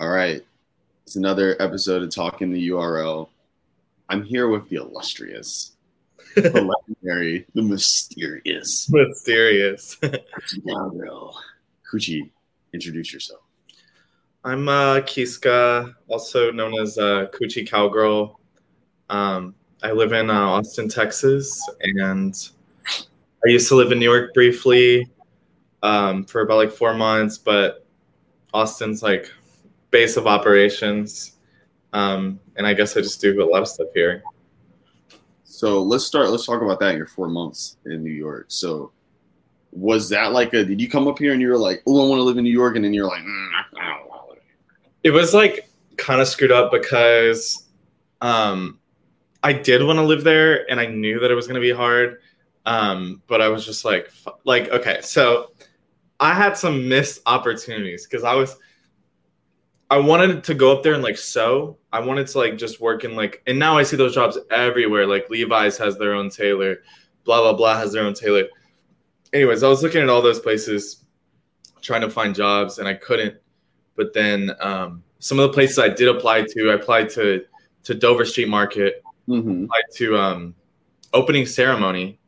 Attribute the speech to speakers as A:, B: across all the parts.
A: All right. It's another episode of Talking the URL. I'm here with the illustrious, the legendary, the mysterious
B: Mysterious.
A: Coochie Cowgirl. Coochie, introduce yourself.
B: I'm uh, Kiska, also known as uh, Coochie Cowgirl. Um, I live in uh, Austin, Texas, and I used to live in New York briefly um, for about like four months, but Austin's like base of operations. Um, and I guess I just do a lot of stuff here.
A: So let's start. Let's talk about that. Your four months in New York. So was that like a? Did you come up here and you were like, "Oh, I want to live in New York," and then you're like, mm, "I don't want to live."
B: It was like kind of screwed up because um, I did want to live there, and I knew that it was going to be hard. Um, but I was just like, like, okay, so I had some missed opportunities because I was, I wanted to go up there and like sew. I wanted to like just work in like, and now I see those jobs everywhere. Like Levi's has their own tailor, blah blah blah has their own tailor. Anyways, I was looking at all those places, trying to find jobs, and I couldn't. But then um, some of the places I did apply to, I applied to to Dover Street Market,
A: Mm-hmm.
B: applied to um, opening ceremony.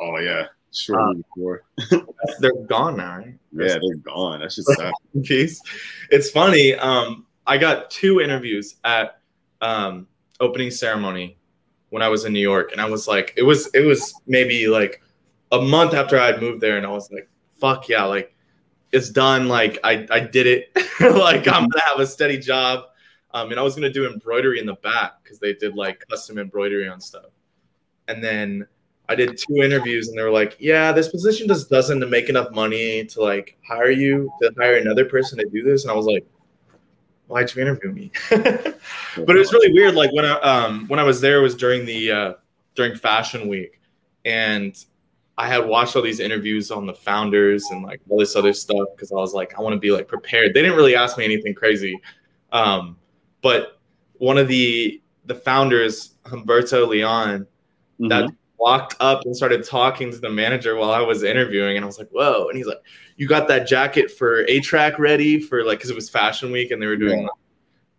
A: Oh yeah, shortly before.
B: They're gone now, right?
A: Yeah, they're gone. That's just sad.
B: Jeez. It's funny. Um, I got two interviews at um, opening ceremony when I was in New York, and I was like, it was it was maybe like a month after I had moved there, and I was like, fuck yeah, like it's done. Like I I did it. like I'm gonna have a steady job. Um, and I was gonna do embroidery in the back because they did like custom embroidery on stuff. And then I did two interviews, and they were like, "Yeah, this position just doesn't make enough money to like hire you to hire another person to do this." And I was like, "Why'd you interview me?" but it was really weird. Like when I um when I was there, it was during the uh, during Fashion Week, and I had watched all these interviews on the founders and like all this other stuff because I was like, I want to be like prepared. They didn't really ask me anything crazy, um, but one of the the founders, Humberto Leon, that
A: Mhm.
B: Walked up and started talking to the manager while I was interviewing, and I was like, "Whoa!" And he's like, "You got that jacket for A-Trak ready for like because it was Fashion Week and they were doing,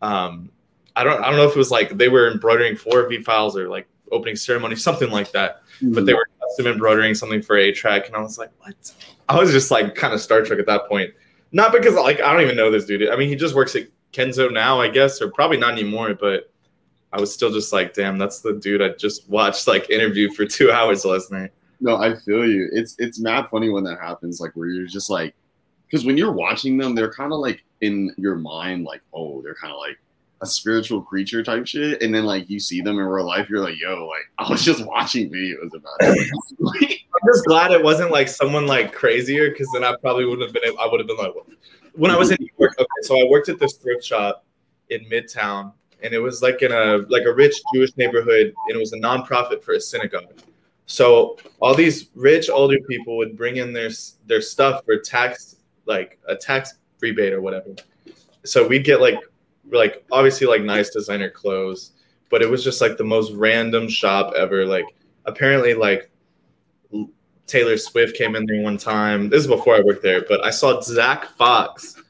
B: um, I don't I don't know if it was like they were embroidering four VFILES or like opening ceremony something like that, but they were custom embroidering something for A-Trak, and I was like, "What?" I was just like kind of Star Trek at that point, not because like I don't even know this dude. I mean, he just works at Kenzo now, I guess, or probably not anymore, but. I was still just like, damn, that's the dude I just watched like interview for two hours last night.
A: No, I feel you. It's it's mad funny when that happens. Like where you're just like, because when you're watching them, they're kind of like in your mind, like, oh, they're kind of like a spiritual creature type shit, and then like you see them in real life, you're like, yo, like I was just watching videos about it.
B: I'm just glad it wasn't like someone like crazier because then I probably wouldn't have been. I would have been like, when I was in New York. Okay, so I worked at this thrift shop in Midtown, and it was like in a like a rich Jewish neighborhood, and it was a nonprofit for a synagogue. So all these rich older people would bring in their their stuff for tax, like a tax rebate or whatever. So we'd get like like obviously like nice designer clothes, but it was just like the most random shop ever. Like apparently like Taylor Swift came in there one time. This is before I worked there, but I saw Zach Fox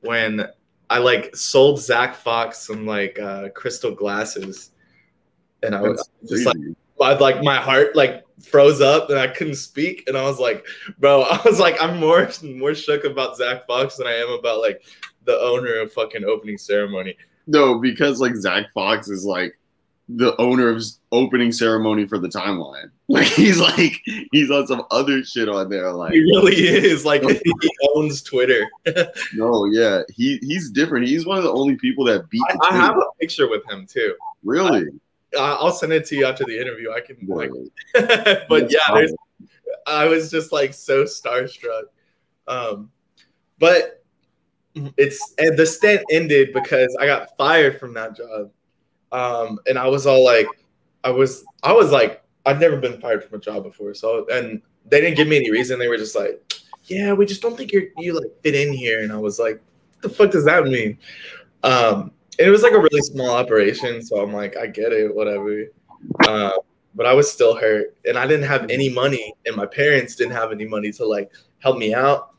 B: when I like sold Zach Fox some like uh, crystal glasses, and I was
A: That's
B: just like. I like my heart like froze up and I couldn't speak, and I was like, bro, I was like, I'm more more shook about Zach Fox than I am about like the owner of fucking opening ceremony.
A: no, because like Zach Fox is like the owner of opening ceremony for the timeline. Like he's like he's on some other shit on there. Like
B: He really is like he owns Twitter.
A: no, yeah, he he's different. He's one of the only people that beat.
B: I, I have a picture with him too.
A: really.
B: Uh, I'll send it to you after the interview. I can like, but
A: That's
B: yeah, there's. I was just like so starstruck. Um, but it's and the stint ended because I got fired from that job. Um, and I was all like, I was, I was like, I'd never been fired from a job before. So, and they didn't give me any reason. They were just like, yeah, we just don't think you're, you like fit in here. And I was like, the fuck does that mean? Um, and it was like a really small operation. So I'm like, I get it, whatever. Uh, but I was still hurt and I didn't have any money and my parents didn't have any money to like help me out.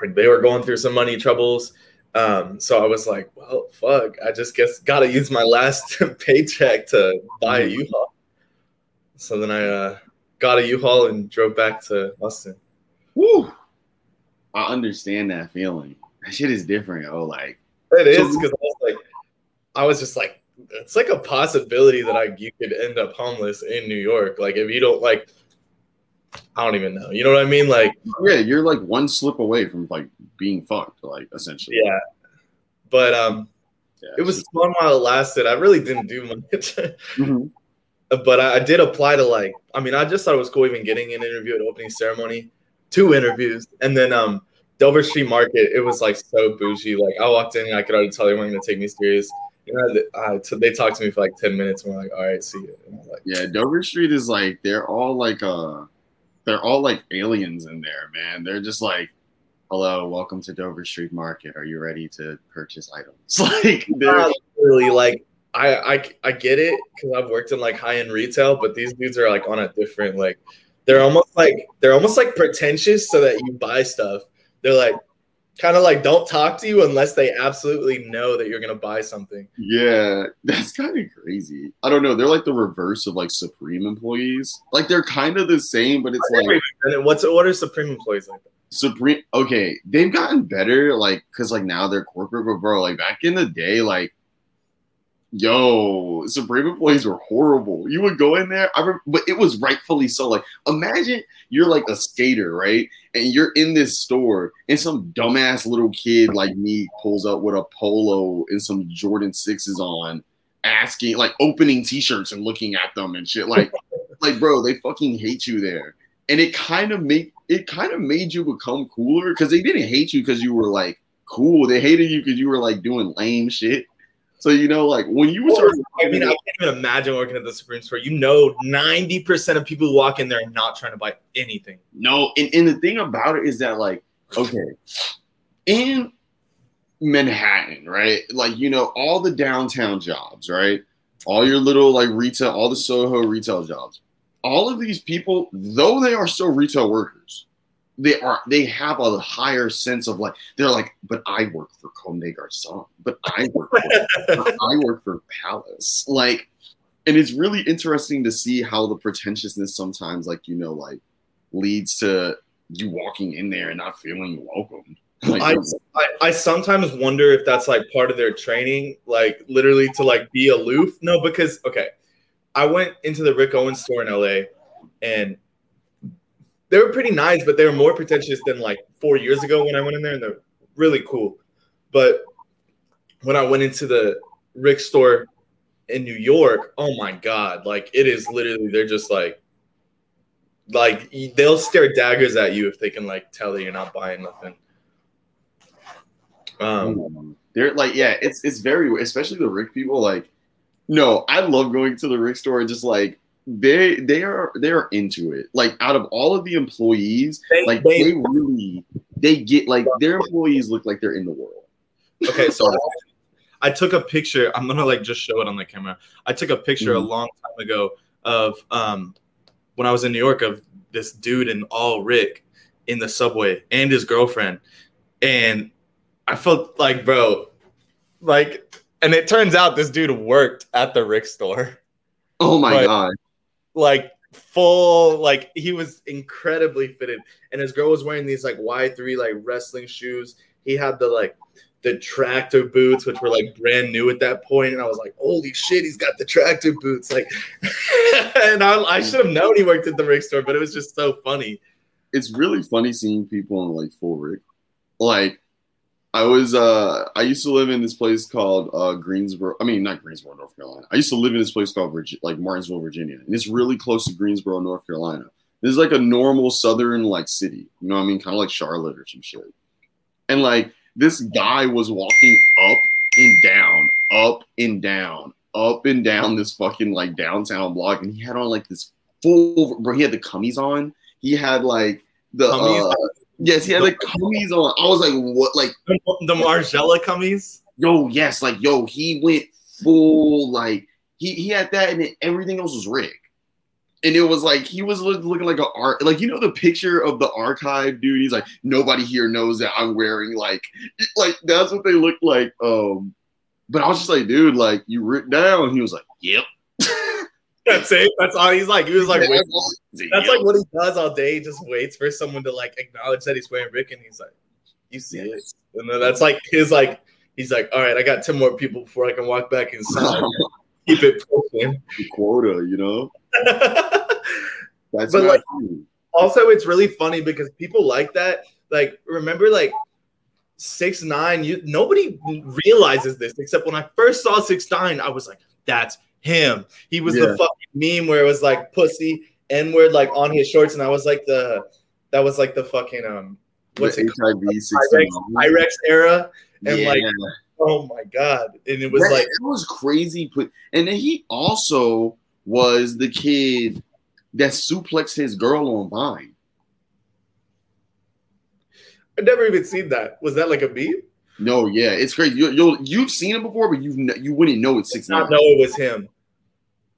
B: Or They were going through some money troubles. Um, so I was like, well, fuck, I just guess gotta use my last paycheck to buy a
A: Mhm.
B: U-Haul. So then I uh, got a U-Haul and drove back to Austin.
A: Woo! I understand that feeling. That shit is different. Oh, like
B: It is because I was like, I was just like, it's like a possibility that I you could end up homeless in New York. Like if you don't like, I don't even know. You know what I mean? Like,
A: yeah, you're like one slip away from like being fucked, like essentially.
B: yeah. But um,
A: Yeah,
B: it was fun while it lasted. I really didn't do much.
A: Mhm.
B: but I, I did apply to like I mean I just thought it was cool even getting an interview at opening ceremony, two interviews, and then um Dover Street Market it was like so bougie. Like I walked in and I could already tell they weren't gonna take me serious. I, so they talked to me for like ten minutes and we're like, all right, see you. Like,
A: Yeah, Dover Street is like they're all like uh they're all like aliens in there, man. They're just like, Hello, welcome to Dover Street Market. Are you ready to purchase items? Like they're
B: really like I I, I get it because I've worked in like high end retail, but these dudes are like on a different like they're almost like they're almost like pretentious so that you buy stuff. They're like kind of like don't talk to you unless they absolutely know that you're gonna buy something.
A: yeah, that's kind of crazy. I don't know. They're like the reverse of like Supreme employees. Like they're kind of the same, but it's like
B: And then what's what are Supreme employees like?
A: Supreme. Okay, they've gotten better, like because like now they're corporate, but bro, like back in the day, like yo, Supreme employees were horrible. You would go in there, I remember, but it was rightfully so. Like, imagine you're like a skater, right? And you're in this store, and some dumbass little kid like me pulls up with a polo and some Jordan sixes on, asking, like, opening T-shirts and looking at them and shit. Like, like, bro, they fucking hate you there, and it kind of make it kind of made you become cooler because they didn't hate you because you were like cool. They hated you because you were like doing lame shit. So you know, like when you were
B: I mean, I can't even imagine working at the Supreme store. You know, ninety percent of people who walk in there are not trying to buy anything.
A: no, and, and the thing about it is that like, okay, in Manhattan, right? Like, you know, all the downtown jobs, right? All your little like retail, all the Soho retail jobs. All of these people, though they are still retail workers, they are they have a higher sense of like they're like, but I work for Comme des Garçons, but I work for I work for Palace. Like, and it's really interesting to see how the pretentiousness sometimes, like, you know, like leads to you walking in there and not feeling welcome. Like,
B: I, I I sometimes wonder if that's like part of their training, like literally to like be aloof. No, because okay, I went into the Rick Owens store in LA, and they were pretty nice, but they were more pretentious than like four years ago when I went in there, and they're really cool. But when I went into the Rick store in New York, oh my god, like it is literally they're just like like they'll stare daggers at you if they can like tell that you're not buying nothing. Um,
A: um, they're like, yeah, it's it's very especially the Rick people. Like, no, I love going to the Rick store. and Just like they they are they are into it. Like out of all of the employees,
B: They-
A: like
B: they-
A: they really they get like their employees look like they're in the world.
B: Okay, so I took a picture. I'm gonna like just show it on the camera. I took a picture a
A: Mhm.
B: long time ago of um when I was in New York of this dude in all Rick in the subway and his girlfriend, and I felt like, bro, like, and it turns out this dude worked at the Rick store,
A: Oh my
B: Right.
A: god.
B: Like full, like he was incredibly fitted, and his girl was wearing these like Y three like wrestling shoes. He had the like the tractor boots, which were like brand new at that point, and I was like, "Holy shit, he's got the tractor boots!" Like, and I, I should have known he worked at the Rick store, but it was just so funny.
A: it's really funny seeing people in like full rig. Like I was uh I used to live in this place called uh Greensboro. I mean not Greensboro, North Carolina. I used to live in this place called Virgi- like Martinsville, Virginia. And it's really close to Greensboro, North Carolina. This is like a normal southern like city. You know what I mean? Kind of like Charlotte or some shit. And like this guy was walking up and down, up and down, up and down this fucking like downtown block, and he had on like this full bro. He had the cummies on. He had like the uh, yes, he had the cummies on. I was like, what? Like,
B: The Margiela cummies.
A: yo, yes, like yo, he went full like he he had that, and then everything else was Rick. and it was like he was look, looking like a art like you know the picture of the archive dude he's like nobody here knows that i'm wearing like like that's what they look like um but i was just like dude like you written down he was like yep
B: that's it? That's all he's like. He was like
A: Yeah,
B: that's like what he does all day. He just waits for someone to like acknowledge that he's wearing rick and he's like you see it? And then that's like his like he's like all right i got 10 more people before i can walk back inside. Keep it pushing
A: quota you know? That's
B: But, like-
A: funny.
B: also it's really funny because people like that like remember like six nine you nobody realizes this except when i first saw six nine i was like that's him. He was
A: Yeah.
B: the fucking meme where it was like pussy n word like on his shorts and i was like the that was like the fucking um what's
A: The
B: it called?
A: Hiv 16
B: irex era and,
A: yeah.
B: like, oh my god. And it was
A: that,
B: like
A: it was crazy put and then he also was the kid that suplexed his girl on vine.
B: I've never even seen that. Was that like a meme?
A: No, yeah, it's crazy. You, you'll you've seen it before, but you've you wouldn't know it's six
B: not know it was him.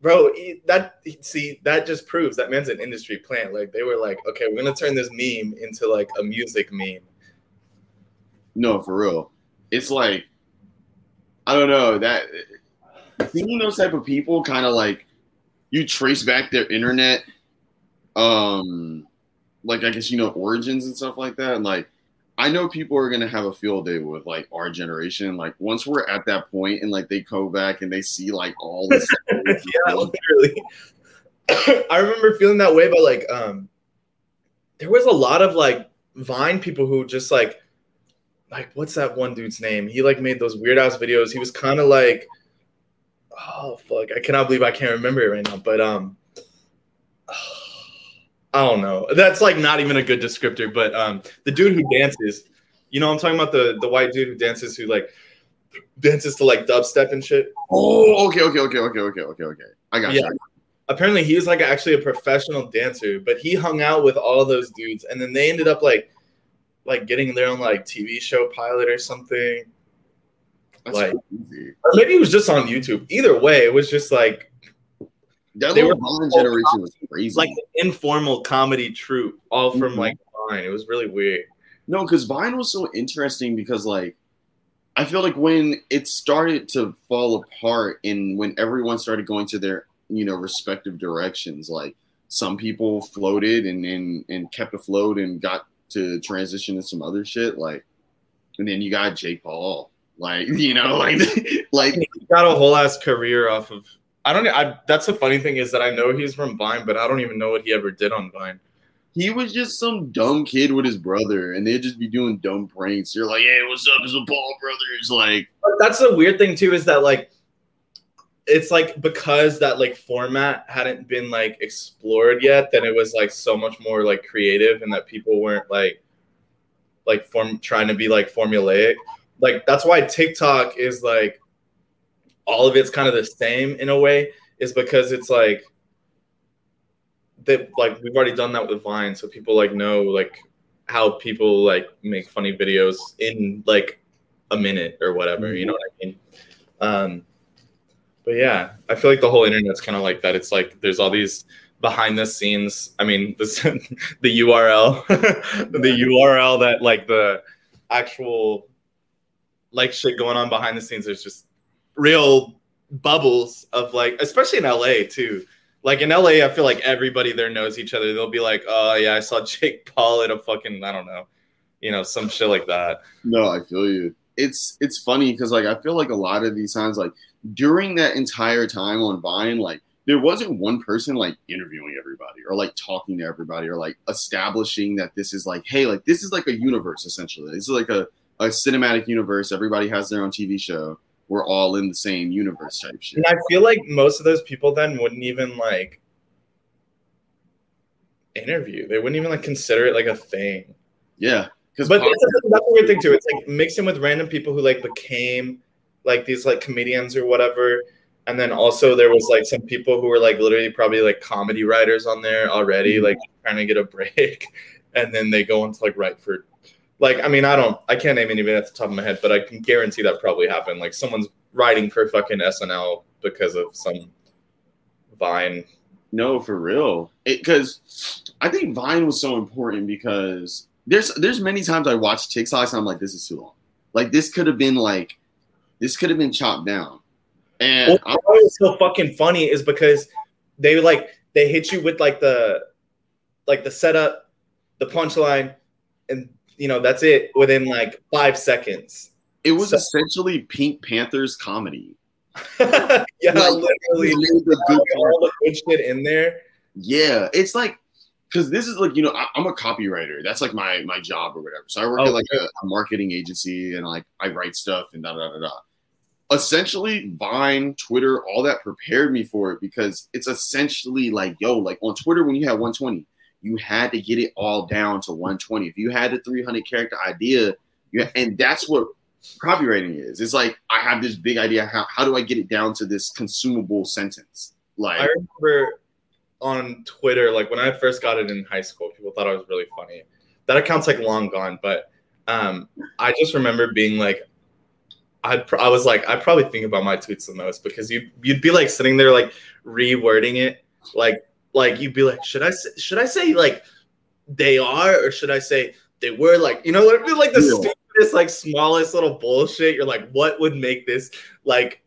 B: Bro, that see that just proves that man's an industry plant. Like they were like, okay, we're gonna turn this meme into like a music meme.
A: No, for real. It's like I don't know that seeing those type of people kind of like you trace back their internet, um, like I guess you know origins and stuff like that. And like I know people are gonna have a field day with like our generation. Like once we're at that point and like they go back and they see like all this.
B: yeah, literally. I remember feeling that way, but like, um, there was a lot of like Vine people who just like, like, what's that one dude's name? He like made those weird ass videos. He was kind of like, oh fuck, I cannot believe I can't remember it right now. But um, I don't know. That's like not even a good descriptor. But um, the dude who dances, you know, I'm talking about the the white dude who dances, who like dances to like dubstep and shit.
A: Oh, okay, okay, okay, okay, okay, okay, okay. I got
B: Yeah.
A: you.
B: apparently he was like actually a professional dancer, but he hung out with all those dudes, and then they ended up like like getting their own like TV show pilot or something.
A: That's
B: Like-
A: crazy.
B: Or maybe it was just on YouTube. Either way, it was just like
A: That
B: they were-
A: Vine generation was crazy.
B: like an informal comedy troupe, all from
A: Mhm.
B: like Vine. It was really weird.
A: No, because Vine was so interesting because like I feel like when it started to fall apart and when everyone started going to their you know respective directions, like some people floated and and, and kept afloat and got to transition to some other shit, like and then you got Jake Paul. Like, you know, like like
B: He got a whole ass career off of. I don't. I, that's the funny thing is that I know he's from Vine, but I don't even know what he ever did on Vine.
A: he was just some dumb kid with his brother, and they'd just be doing dumb pranks. You're like, hey, what's up? It's the Paul brothers. Like,
B: But that's the weird thing too is that like it's like because that like format hadn't been like explored yet then it was like so much more like creative and that people weren't like like form trying to be like formulaic like that's why tiktok is like all of it's kind of the same in a way is because it's like that like we've already done that with vine so people like know like how people like make funny videos in like a minute or whatever you know what i mean? Um but yeah i feel like the whole internet's kind of like that. It's like there's all these behind the scenes i mean this the url the url that like the actual like shit going on behind the scenes there's just real bubbles of like especially in la too like in LA, I feel like everybody there knows each other. They'll be like, "Oh yeah, I saw Jake Paul at a fucking I don't know, you know, some shit like that."
A: No, I feel you. It's it's funny because like I feel like a lot of these times, like during that entire time on Vine, like there wasn't one person like interviewing everybody or like talking to everybody or like establishing that this is like, hey, like this is like a universe essentially. This is like a, a cinematic universe. Everybody has their own TV show. We're all in the same universe type shit.
B: And I feel like most of those people then wouldn't even like interview. They wouldn't even like consider it like a thing.
A: Yeah. Because
B: But that's, a, that's a weird thing too. It's like mixing with random people who like became like these like comedians or whatever. And then also there was like some people who were like literally probably like comedy writers on there already,
A: Mhm.
B: like trying to get a break. And then they go into like write for like I mean, I don't I can't name anybody at the top of my head, but I can guarantee that probably happened. Like someone's writing for fucking SNL because of some Vine
A: No, for real. Because I think Vine was so important because there's there's many times I watch TikToks and I'm like, this is too long. Like this could have been like, this could have been chopped down. And
B: well, what was so fucking funny is because they like they hit you with like the like the setup, the punchline, and you know that's it within like five seconds.
A: It was so, essentially Pink Panther's comedy.
B: yeah, like, literally the good all the good shit in there.
A: Yeah, it's like because this is like you know I, am a copywriter. That's like my my job or whatever. So I work oh, at like a, a, marketing agency and like I write stuff and da da da da. Essentially, Vine, Twitter, all that prepared me for it because it's essentially like yo, like on Twitter when you have 120, you had to get it all down to 120. If you had the 300 character idea, you and that's what copywriting is. It's like I have this big idea. How how do I get it down to this consumable sentence? Like
B: I remember on Twitter, like when I first got it in high school, people thought I was really funny. That account's like long gone, but um, I just remember being like, I I was like, I probably think about my tweets the most because you you'd be like sitting there like rewording it, like like you'd be like, should I say, should I say like they are or should I say they were like you know like the yeah. stupidest like smallest little bullshit. You're like, what would make this like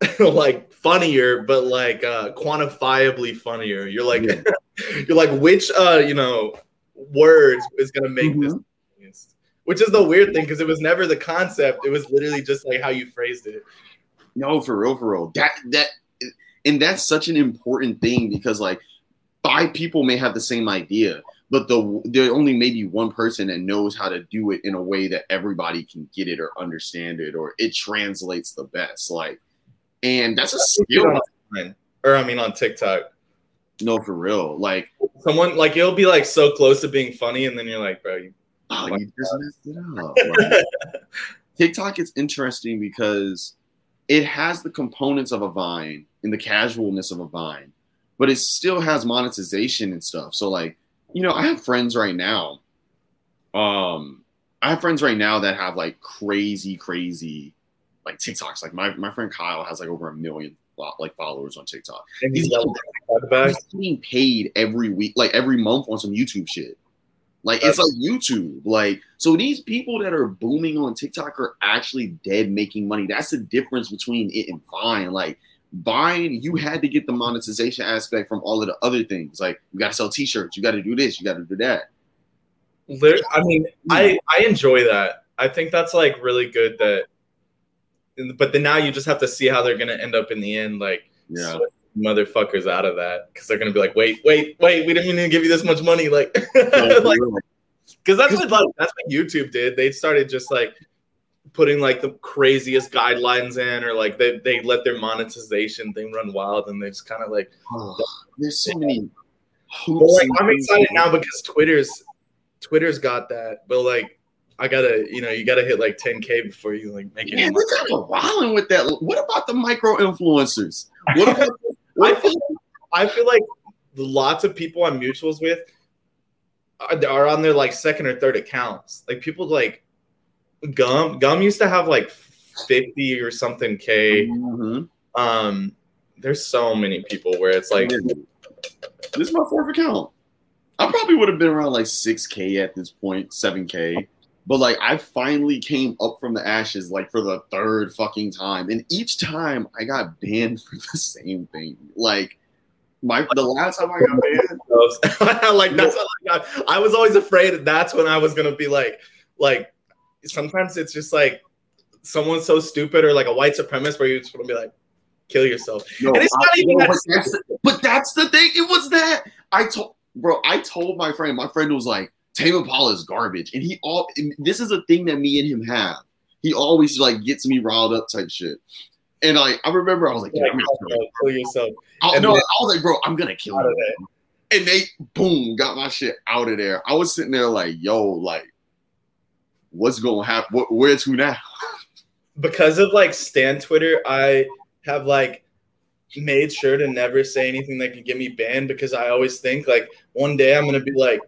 B: like funnier, but like uh quantifiably funnier. You're like yeah. you're like which uh you know words is gonna make mm-hmm. this which is the weird thing because it was never the concept, it was literally just like how you phrased it.
A: No, for real, for real. That that and that's such an important thing because like five people may have the same idea, but the there only maybe one person that knows how to do it in a way that everybody can get it or understand it or it translates the best. Like and that's a skill.
B: Or I mean, on TikTok.
A: No, for real. Like
B: someone like it'll be like so close to being funny, and then you're like, bro, you,
A: oh, you just messed it up. Like, TikTok is interesting because it has the components of a Vine and the casualness of a Vine, but it still has monetization and stuff. So like, you know, I have friends right now. Um, I have friends right now that have like crazy, crazy like TikToks. Like my, my friend Kyle has like over a million like followers on TikTok. And he's, he's getting paid every week, like every month on some YouTube shit. Like it's like YouTube. Like so these people that are booming on TikTok are actually dead making money. That's the difference between it and Vine. Like Vine, you had to get the monetization aspect from all of the other things. Like you got to sell T-shirts, you got to do this, you got to do that.
B: I mean, I I enjoy that. I think that's like really good that but then now you just have to see how they're gonna end up in the end. Like,
A: yeah,
B: motherfuckers out of that because they're gonna be like, wait, wait, wait, we didn't even give you this much money, like, like, because that's what like, that's what YouTube did. They started just like putting like the craziest guidelines in, or like they they let their monetization thing run wild, and they just kind of like,
A: oh, there's so many.
B: like, I'm excited now because Twitter's Twitter's got that, but like I gotta, you know, you gotta hit like 10k before you like make it.
A: Yeah, we're kind of wilding with that. What about the micro influencers? What about?
B: I feel, I feel like lots of people I'm mutuals with are on their like second or third accounts. Like people like Gum. Gum used to have like 50 or something k. Mm-hmm. Um, there's so many people where it's like
A: this is my fourth account. I probably would have been around like 6k at this point, 7k. But like I finally came up from the ashes like for the third fucking time. And each time I got banned for the same thing. Like my the last time I got
B: banned. like that's what I got. I was always afraid that that's when I was gonna be like like sometimes it's just like someone's so stupid or like a white supremacist where you just want to be like kill yourself. No, and it's not even
A: no, but, that's the, but that's the thing. It was that I told bro, I told my friend, my friend was like, Tame Impala is garbage, and he all. And this is a thing that me and him have. He always like gets me riled up type shit. And like I remember, I was like, yeah, uh,
B: kill yourself.
A: I, no, I was like, bro, I'm gonna kill you. And they boom got my shit out of there. I was sitting there like, yo, like, what's gonna happen? What, where to now?
B: because of like Stan Twitter, I have like made sure to never say anything that could get me banned because I always think like one day I'm gonna be like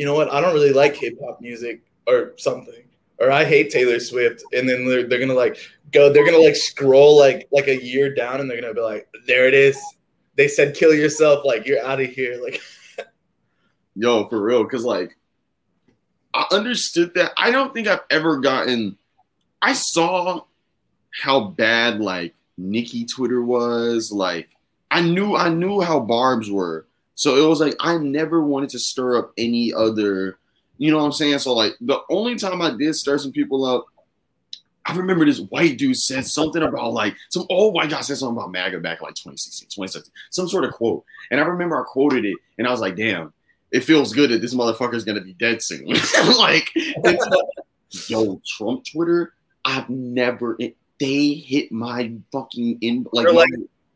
B: you know what? I don't really like hip hop music or something, or I hate Taylor Swift, and then they're, they're gonna like go, they're gonna like scroll like like a year down, and they're gonna be like, there it is. they said kill yourself, like you're out of here. Like
A: Yo, for real, because like I understood that. I don't think I've ever gotten. I saw how bad like Nicki Twitter was. Like I knew I knew how Barb's were. So it was like I never wanted to stir up any other. You know what I'm saying? So like the only time I did stir some people up, I remember this white dude said something about like some old white guy said something about MAGA back like 2016, 2017, some sort of quote. And I remember I quoted it and I was like, damn, it feels good that this motherfucker is gonna be dead soon. like, yo, Trump Twitter, I've never it, they hit my fucking in like,
B: like,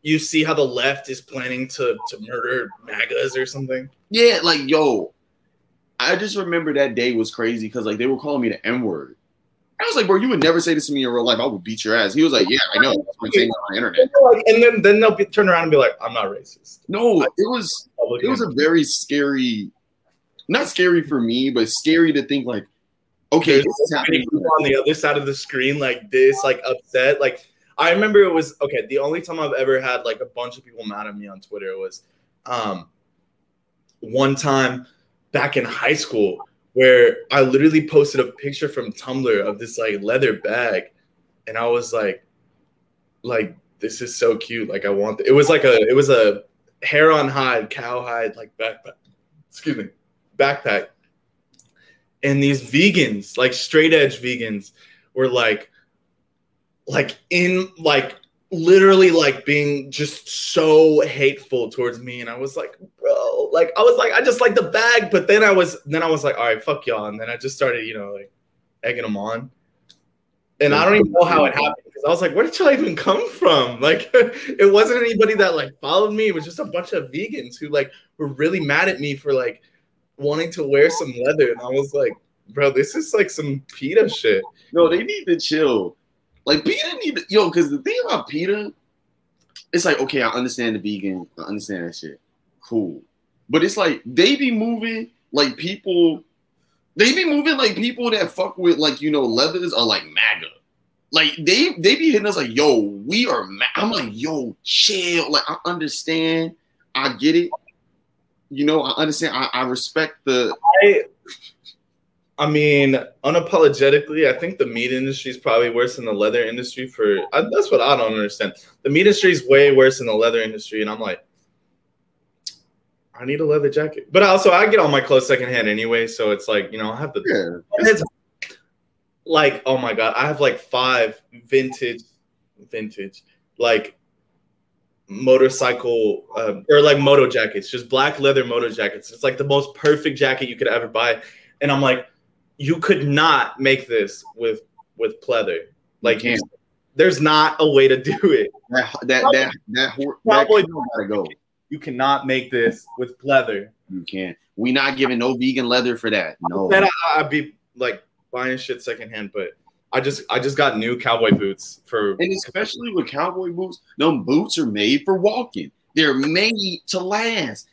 B: you see how the left is planning to to murder MAGAs or something.
A: yeah, like yo, I just remember that day was crazy because like they were calling me the N word. I was like, bro, you would never say this to me in real life. I would beat your ass. He was like, yeah, I know. I'm saying on the internet.
B: And, they're like- and then then they'll be, turn around and be like, I'm not racist.
A: No, it was it was a very scary, not scary for me, but scary to think like, okay,
B: There's
A: this is happening.
B: on the other side of the screen like this, like upset. Like I remember it was okay. The only time I've ever had like a bunch of people mad at me on Twitter was um one time back in high school where I literally posted a picture from Tumblr of this like leather bag, and I was like, like this is so cute. Like I want. It was like a it was a hair on hide, cowhide like backpack. Excuse me, backpack and these vegans, like straight edge vegans, were like, like in like literally like being just so hateful towards me, and I was like, bro, like I was like, I just like the bag, but then I was then I was like, all right, fuck y'all, and then I just started, you know, like egging them on, and I don't even know how it happened because I was like, where did y'all even come from? Like, it wasn't anybody that like followed me; it was just a bunch of vegans who like were really mad at me for like wanting to wear some leather, and I was like, bro, this is like some PETA shit.
A: No, they need to chill. Like PETA need yo, because the thing about PETA, it's like, okay, I understand the vegan, I understand that shit. Cool. But it's like they be moving like people, they be moving like people that fuck with like, you know, leathers are like MAGA. Like they they be hitting us like, yo, we are ma-. I'm like, yo, chill. Like I understand. I get it. You know, I understand. I, I respect the
B: I, I mean, unapologetically, I think the meat industry is probably worse than the leather industry. For I, that's what I don't understand. The meat industry is way worse than the leather industry, and I'm like, I need a leather jacket. But also, I get all my clothes secondhand anyway, so it's like you know, I have the
A: yeah.
B: like oh my god, I have like five vintage, vintage like motorcycle uh, or like moto jackets, just black leather moto jackets. It's like the most perfect jacket you could ever buy, and I'm like, you could not make this with with pleather. Like
A: can't.
B: there's not a way to do it.
A: That that that that, that
B: Cowboy
A: gotta go.
B: You cannot make this with pleather.
A: You can't. We not giving no vegan leather for that. No.
B: Then I, I'd be like buying shit secondhand, but I just I just got new cowboy boots for
A: And especially with cowboy boots, them boots are made for walking. They're made to last.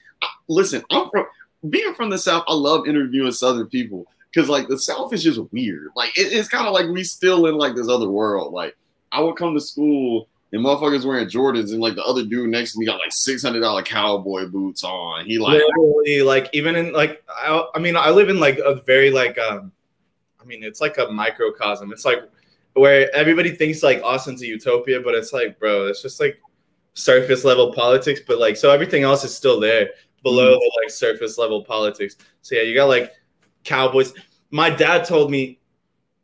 A: Listen, I'm from being from the South. I love interviewing Southern people because like the South is just weird. Like it- it's kind of like we still in like this other world. Like I would come to school and motherfuckers wearing Jordans, and like the other dude next to me got like six hundred dollar cowboy boots on. He like
B: literally like even in like I, I mean I live in like a very like um I mean it's like a microcosm. It's like where everybody thinks like Austin's a utopia, but it's like bro, it's just like surface level politics. But like so everything else is still there below the like surface level politics. So yeah, you got like Cowboys. My dad told me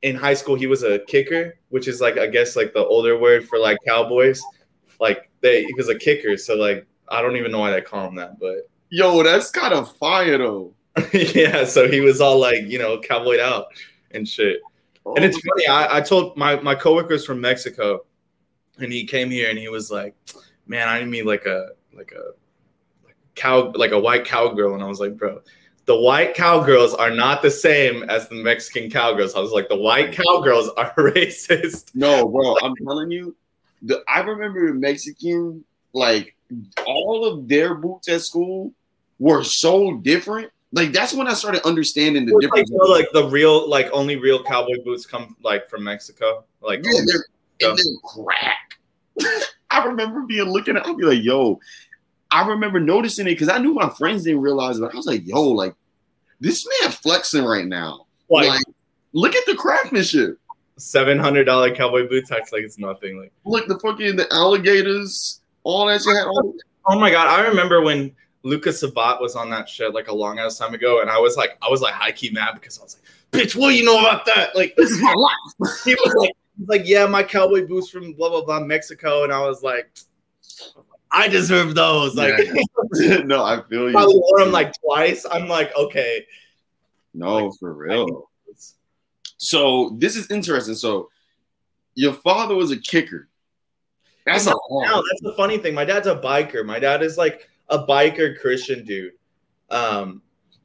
B: in high school he was a kicker, which is like I guess like the older word for like Cowboys. Like they he was a kicker, so like I don't even know why they call him that, but
A: yo, that's kind of fire though.
B: yeah, so he was all like, you know, cowboyed out and shit. And it's funny, I, I told my, my coworkers from Mexico, and he came here and he was like, Man, I need like a like a cow like a white cowgirl. And I was like, bro, the white cowgirls are not the same as the Mexican cowgirls. I was like, the white cowgirls are racist.
A: No, bro, I'm telling you, the I remember the Mexican, like all of their boots at school were so different. Like that's when I started understanding the difference.
B: know, like the real like only real cowboy boots come like from Mexico. Like
A: yeah, they're and then crack. I remember being looking at, I'd be like, yo, I remember noticing it because I knew my friends didn't realize it. But I was like, yo, like this man flexing right now.
B: Like,
A: Like, look at the craftsmanship.
B: seven hundred dollar cowboy boots acts like it's nothing. Like,
A: Look, the fucking the alligators, all that shit. all-
B: oh my god, I remember when Lucas Sabat was on that shit like a long ass time ago, and I was like, I was like high key mad because I was like, bitch, what do you know about that? Like,
A: This is my life.
B: he was like, like, yeah, my cowboy boots from blah blah blah Mexico, and I was like, I deserve those. Like,
A: Yeah. no, I feel you.
B: wore them like twice. I'm like, okay.
A: No, for real. So this is interesting. So your father was a kicker. That's a
B: Now, that's the funny thing. My dad's a biker. My dad is like a biker Christian dude. Um,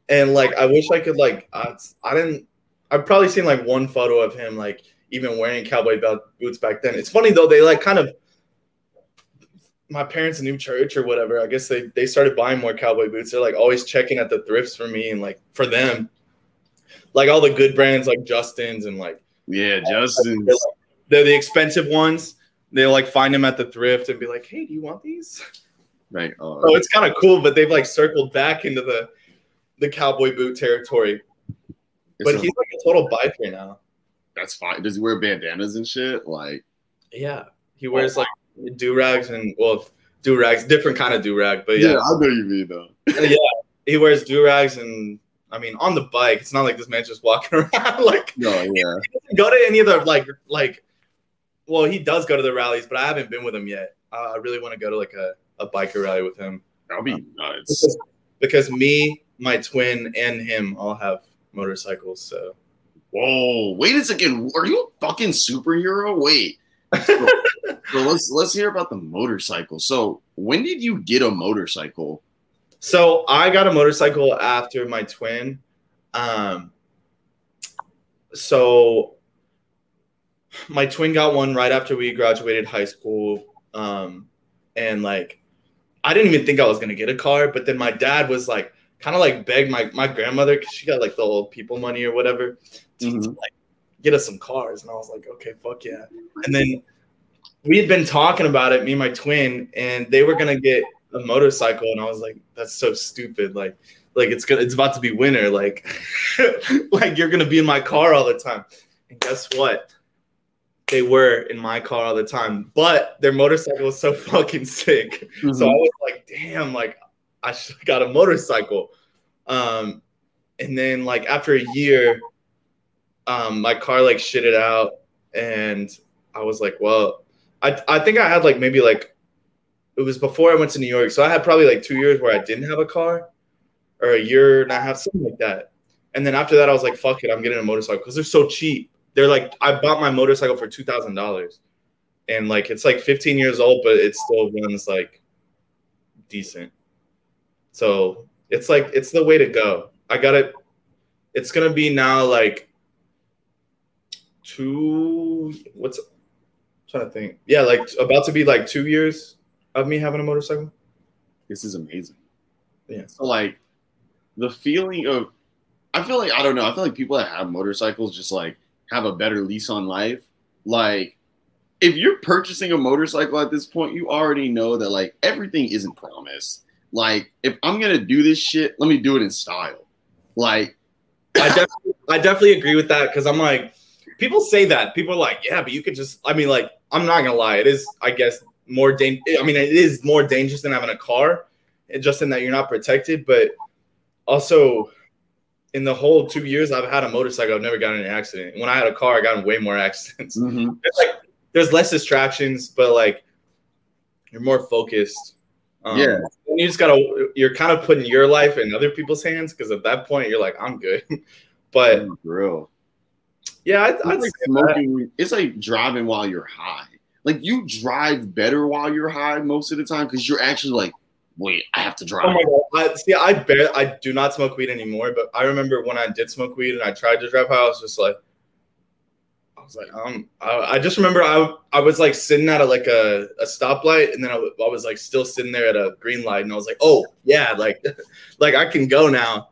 B: and like I wish I could like I, I didn't. I've probably seen like one photo of him like even wearing cowboy belt boots back then. It's funny though. They like kind of my parents' new church or whatever. I guess they they started buying more cowboy boots. They're like always checking at the thrifts for me and like for them, like all the good brands like Justin's and like
A: Yeah, Justin's.
B: they're, like, they're the expensive ones. They like find them at the thrift and be like, "Hey, do you want these?"
A: Right. Oh,
B: So it's kind of cool, but they've like circled back into the the cowboy boot territory. But he's like a total biker now.
A: that's fine. Does he wear bandanas and shit? Like,
B: Yeah, he wears oh like do rags and well, do rags, different kind of do rag, but yeah,
A: yeah, I know you mean though.
B: yeah, he wears do rags and I mean on the bike. It's not like this man's just walking around like
A: No, yeah.
B: go to any of the like like. Well, he does go to the rallies, but I haven't been with him yet. Uh, I really want to go to like a, a biker rally with him.
A: That'll be nuts.
B: because, because me, my twin, and him all have motorcycles. So
A: Whoa, wait a second. Are you a fucking superhero? Wait. So, so let's let's hear about the motorcycle. So when did you get a motorcycle?
B: so I got a motorcycle after my twin. Um, so my twin got one right after we graduated high school. Um, and like I didn't even think I was gonna get a car, but then my dad was like kind of like begged my my grandmother because she got like the old people money or whatever to, to, like get us some cars, and I was like, okay, fuck yeah. And then we had been talking about it, me and my twin, and they were gonna get a motorcycle, and I was like, that's so stupid. Like, like it's gonna, it's about to be winter. Like, like you're gonna be in my car all the time. And guess what? They were in my car all the time, but their motorcycle was so fucking sick. So I was like, damn, like I should got a motorcycle. Um, and then like after a year, um, my car like shitted out, and I was like, well, I I think I had like maybe like it was before I went to New York, so I had probably like two years where I didn't have a car, or a year and a half, something like that. And then after that, I was like, fuck it, I'm getting a motorcycle because they're so cheap. They're like, I bought my motorcycle for two thousand dollars, and like it's like 15 years old, but it still runs like decent. So it's like it's the way to go. I got it. It's gonna be now like two. What's I'm trying to think? Yeah, like about to be like two years of me having a motorcycle.
A: this is amazing.
B: Yeah.
A: So like the feeling of I feel like I don't know, I feel like people that have motorcycles just like have a better lease on life. Like if you're purchasing a motorcycle at this point, you already know that like everything isn't promised. Like if I'm gonna do this shit, let me do it in style. Like
B: I definitely, I definitely agree with that because I'm like, people say that. People are like, yeah, but you could just. I mean, like, I'm not gonna lie. It is, I guess, more dangerous. I mean, it is more dangerous than having a car, and just in that you're not protected. But also, in the whole two years I've had a motorcycle, I've never gotten in an accident. When I had a car, I got in way more accidents.
A: mhm.
B: It's like there's less distractions, but like you're more focused. Um,
A: Yeah.
B: and you just gotta. You're kind of putting your life in other people's hands because at that point you're like, I'm good. but
A: for real.
B: Yeah, I'd,
A: It's
B: I'd
A: like
B: say that.
A: smoking. It's like driving while you're high. Like you drive better while you're high most of the time because you're actually like, wait, I have to drive.
B: Oh my god! I, see, I bear, I do not smoke weed anymore. But I remember when I did smoke weed and I tried to drive high, I was just like, I was like, um, I, I just remember I, I was like sitting at a, like a, a stoplight, and then I, w- I was like still sitting there at a green light, and I was like, oh yeah, like, like I can go now.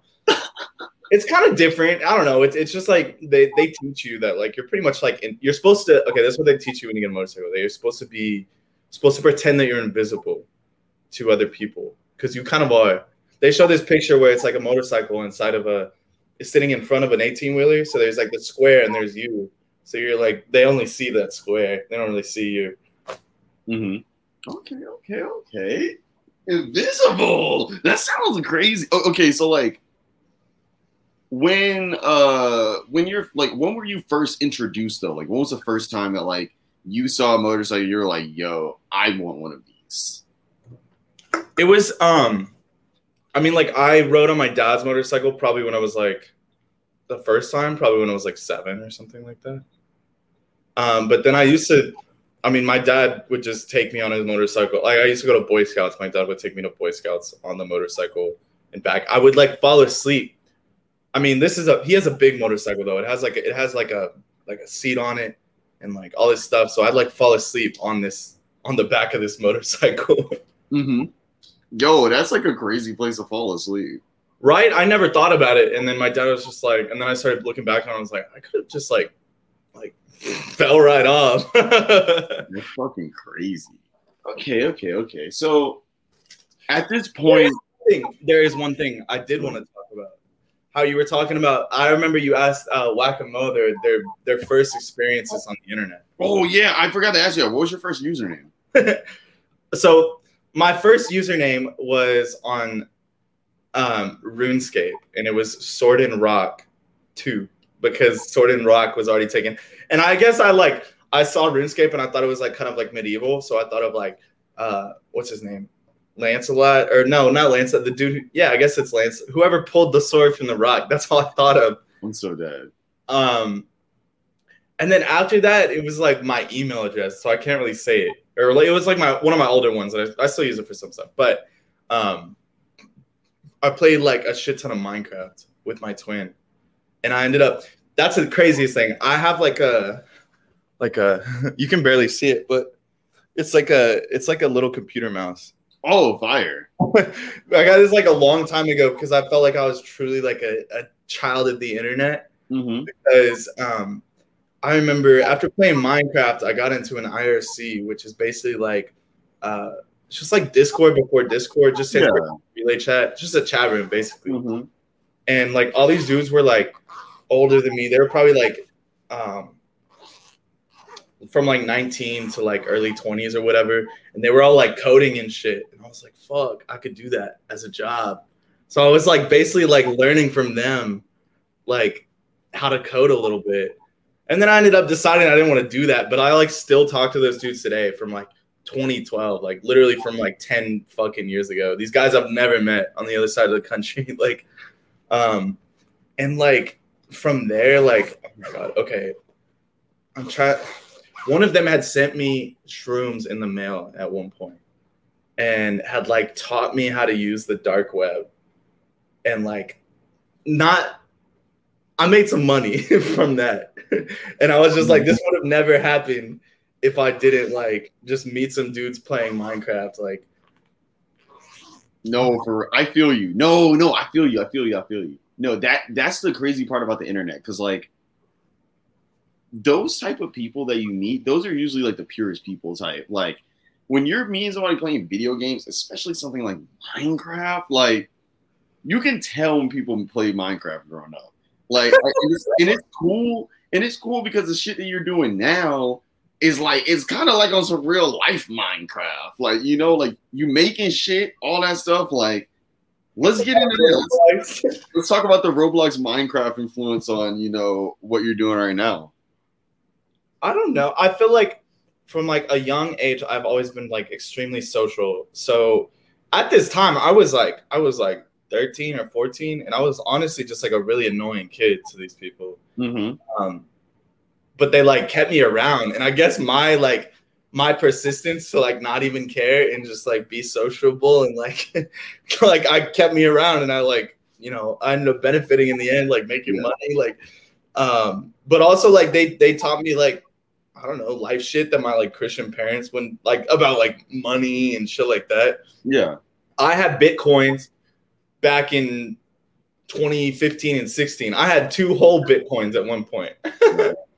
B: It's kind of different. I don't know. It's it's just like they they teach you that like you're pretty much like in, you're supposed to. Okay, that's what they teach you when you get a motorcycle. That you're supposed to be supposed to pretend that you're invisible. to other people because you kind of are. They show this picture where it's like a motorcycle inside of a, it's sitting in front of an 18 wheeler. So there's like the square and there's you. So you're like, they only see that square. They don't really see you.
A: Mm-hmm. Okay, okay, okay. Invisible. That sounds crazy. Oh, okay, so like when uh when you're like when were you first introduced though? Like when was the first time that like you saw a motorcycle, you're like, yo, I want one of these.
B: It was um I mean like I rode on my dad's motorcycle probably when I was like the first time, probably when I was like seven or something like that. Um, but then I used to I mean, my dad would just take me on his motorcycle. Like I used to go to Boy Scouts. My dad would take me to Boy Scouts on the motorcycle and back. I would like fall asleep. I mean, this is a he has a big motorcycle though. It has like a, it has like a like a seat on it and like all this stuff. So I'd like fall asleep on this on the back of this motorcycle.
A: Mm-hmm. Yo, that's like a crazy place to fall asleep.
B: right? I never thought about it. And then my dad was just like, and then I started looking back on it. I was like, I could have just like like fell right off.
A: You're fucking crazy. Okay, okay, okay. So at this point,
B: there is one thing I did want to talk about. How you were talking about? I remember you asked uh, Whack-A-Mo their their their first experiences on the internet.
A: oh yeah, I forgot to ask you. What was your first username?
B: So my first username was on um, RuneScape, and it was Sword and Rock Two because Sword and Rock was already taken. And I guess I like I saw RuneScape and I thought it was like kind of like medieval, so I thought of like uh, what's his name, Lancelot or no, not Lancelot. The dude, who, yeah, I guess it's Lance. Whoever pulled the sword from the rock. That's all I thought of.
A: I'm so dead.
B: Um, and then after that, it was like my email address, so I can't really say it. Or like, it was like my one of my older ones. I, I still use it for some stuff, but um, I played like a shit ton of Minecraft with my twin, and I ended up. That's the craziest thing. I have like a, like a. You can barely see it, but it's like a. It's like a little computer mouse.
A: Oh, fire.
B: I got this like a long time ago because I felt like I was truly like a, a child of the internet
A: Mm-hmm.
B: because um, I remember after playing Minecraft, I got into an IRC, which is basically like uh, it's just like Discord before Discord, just
A: Yeah.
B: relay chat, just a chat room basically.
A: Mm-hmm.
B: And like all these dudes were like older than me. They were probably like um, from like 19 to like early 20s or whatever, and they were all like coding and shit. And I was like, fuck, I could do that as a job. So I was like basically like learning from them, like how to code a little bit. And then I ended up deciding I didn't want to do that, but I like still talk to those dudes today from like 2012, like literally from like 10 fucking years ago. These guys I've never met on the other side of the country. like, um, and like from there, like, oh my god, okay. I'm trying one of them had sent me shrooms in the mail at one point and had like taught me how to use the dark web and like not I made some money from that. And I was just like, this would have never happened if I didn't like just meet some dudes playing Minecraft. Like,
A: No, for I feel you. No, no, I feel you. I feel you. I feel you. No, that that's the crazy part about the internet because like those type of people that you meet, those are usually like the purest people type. Like when you're meeting somebody playing video games, especially something like Minecraft, like you can tell when people play Minecraft growing up. Like and it's, and it's cool, and it's cool because the shit that you're doing now is like it's kind of like on some real life Minecraft. Like you know, like you making shit, all that stuff. Like let's get into this. Let's talk about the Roblox Minecraft influence on you know what you're doing right now.
B: I don't know. I feel like from like a young age, I've always been like extremely social. So at this time, I was like, I was like 13 or 14, and I was honestly just like a really annoying kid to these people.
A: Mm-hmm.
B: Um, but they like kept me around, and I guess my like my persistence to like not even care and just like be sociable and like like I kept me around, and I like you know I ended up benefiting in the end, like making
A: Yeah.
B: money, like um, but also like they they taught me like I don't know life shit that my like Christian parents when like about like money and shit like that.
A: Yeah.
B: I had bitcoins back in 2015 and 16. I had two whole bitcoins at one point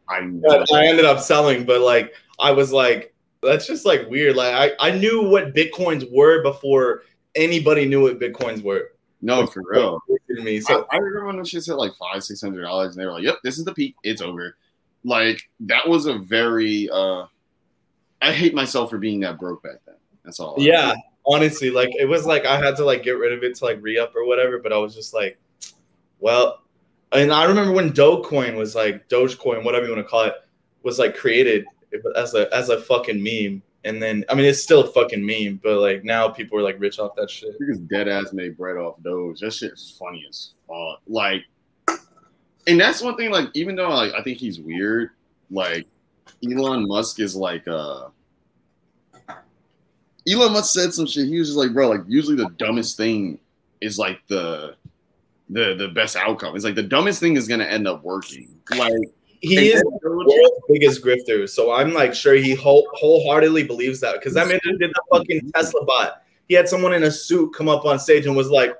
A: I know.
B: I ended up selling, but like I was like That's just like weird. Like I, I knew what bitcoins were before anybody knew what bitcoins were.
A: No, for real.
B: Me.
A: So I, I remember when shit said like five, six hundred dollars, and they were like, "Yep, this is the peak. It's over." Like that was a very. uh I hate myself for being that broke back then. That's all.
B: Yeah, honestly, like it was like I had to like get rid of it to like re up or whatever. But I was just like, well, and I remember when Dogecoin was like Dogecoin, whatever you want to call it, was like created as a as a fucking meme. And then I mean it's still a fucking meme, but like now people are like rich off that shit.
A: Because dead ass made bread off Doge. That shit's funny as fuck. Like, and that's one thing. Like, even though like I think he's weird, like Elon Musk is like uh Elon Musk said some shit. He was just like, bro, like usually the dumbest thing is like the the the best outcome. It's like the dumbest thing is gonna end up working. Like
B: He is the world's biggest grifter, so I'm like sure he whole, wholeheartedly believes that because that man did the fucking Tesla bot. He had someone in a suit come up on stage and was like,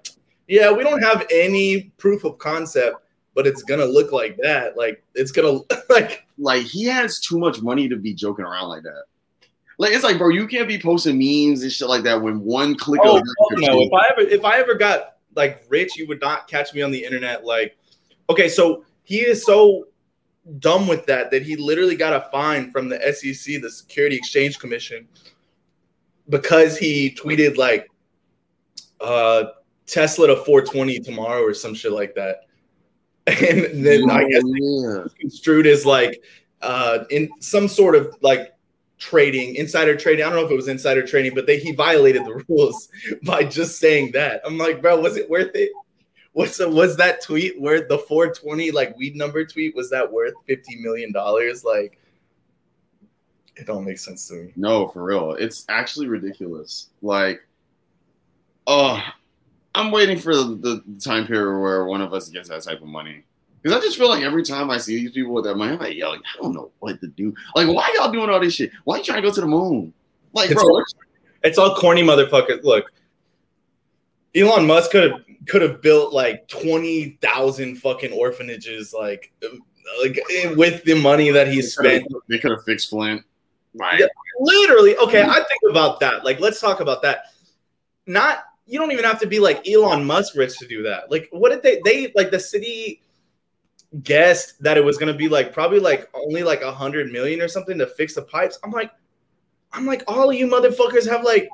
B: "Yeah, we don't have any proof of concept, but it's gonna look like that. Like it's gonna like
A: like he has too much money to be joking around like that. Like it's like, bro, you can't be posting memes and shit like that when one click
B: oh
A: of
B: fuck no. If I ever if I ever got like rich, you would not catch me on the internet. Like, okay, so he is so dumb with that that he literally got a fine from the SEC, the Security Exchange Commission, because he tweeted like uh Tesla to 420 tomorrow or some shit like that. And then I guess
A: yeah.
B: construed as like uh in some sort of like trading insider trading i don't know if it was insider trading but they he violated the rules by just saying that i'm like bro was it worth it what's was that tweet worth the 420 like weed number tweet was that worth 50 million dollars like it don't make sense to me
A: No, for real. It's actually ridiculous. Like, oh, I'm waiting for the, the time period where one of us gets that type of money. Because I just feel like every time I see these people with that money, I'm like, yo, I don't know what to do. Like, why y'all doing all this shit? Why you trying to go to the moon? Like,
B: It's
A: bro,
B: it's all corny motherfuckers look elon musk could have could have built like 20,000 fucking orphanages like like with the money that he spent
A: they could have fixed Flint. Like,
B: Yeah. literally okay i think about that like let's talk about that not you don't even have to be like elon musk rich to do that. Like what did they they like the city guessed that it was going to be like probably like only like a hundred million or something to fix the pipes? I'm like i'm like all of you motherfuckers have like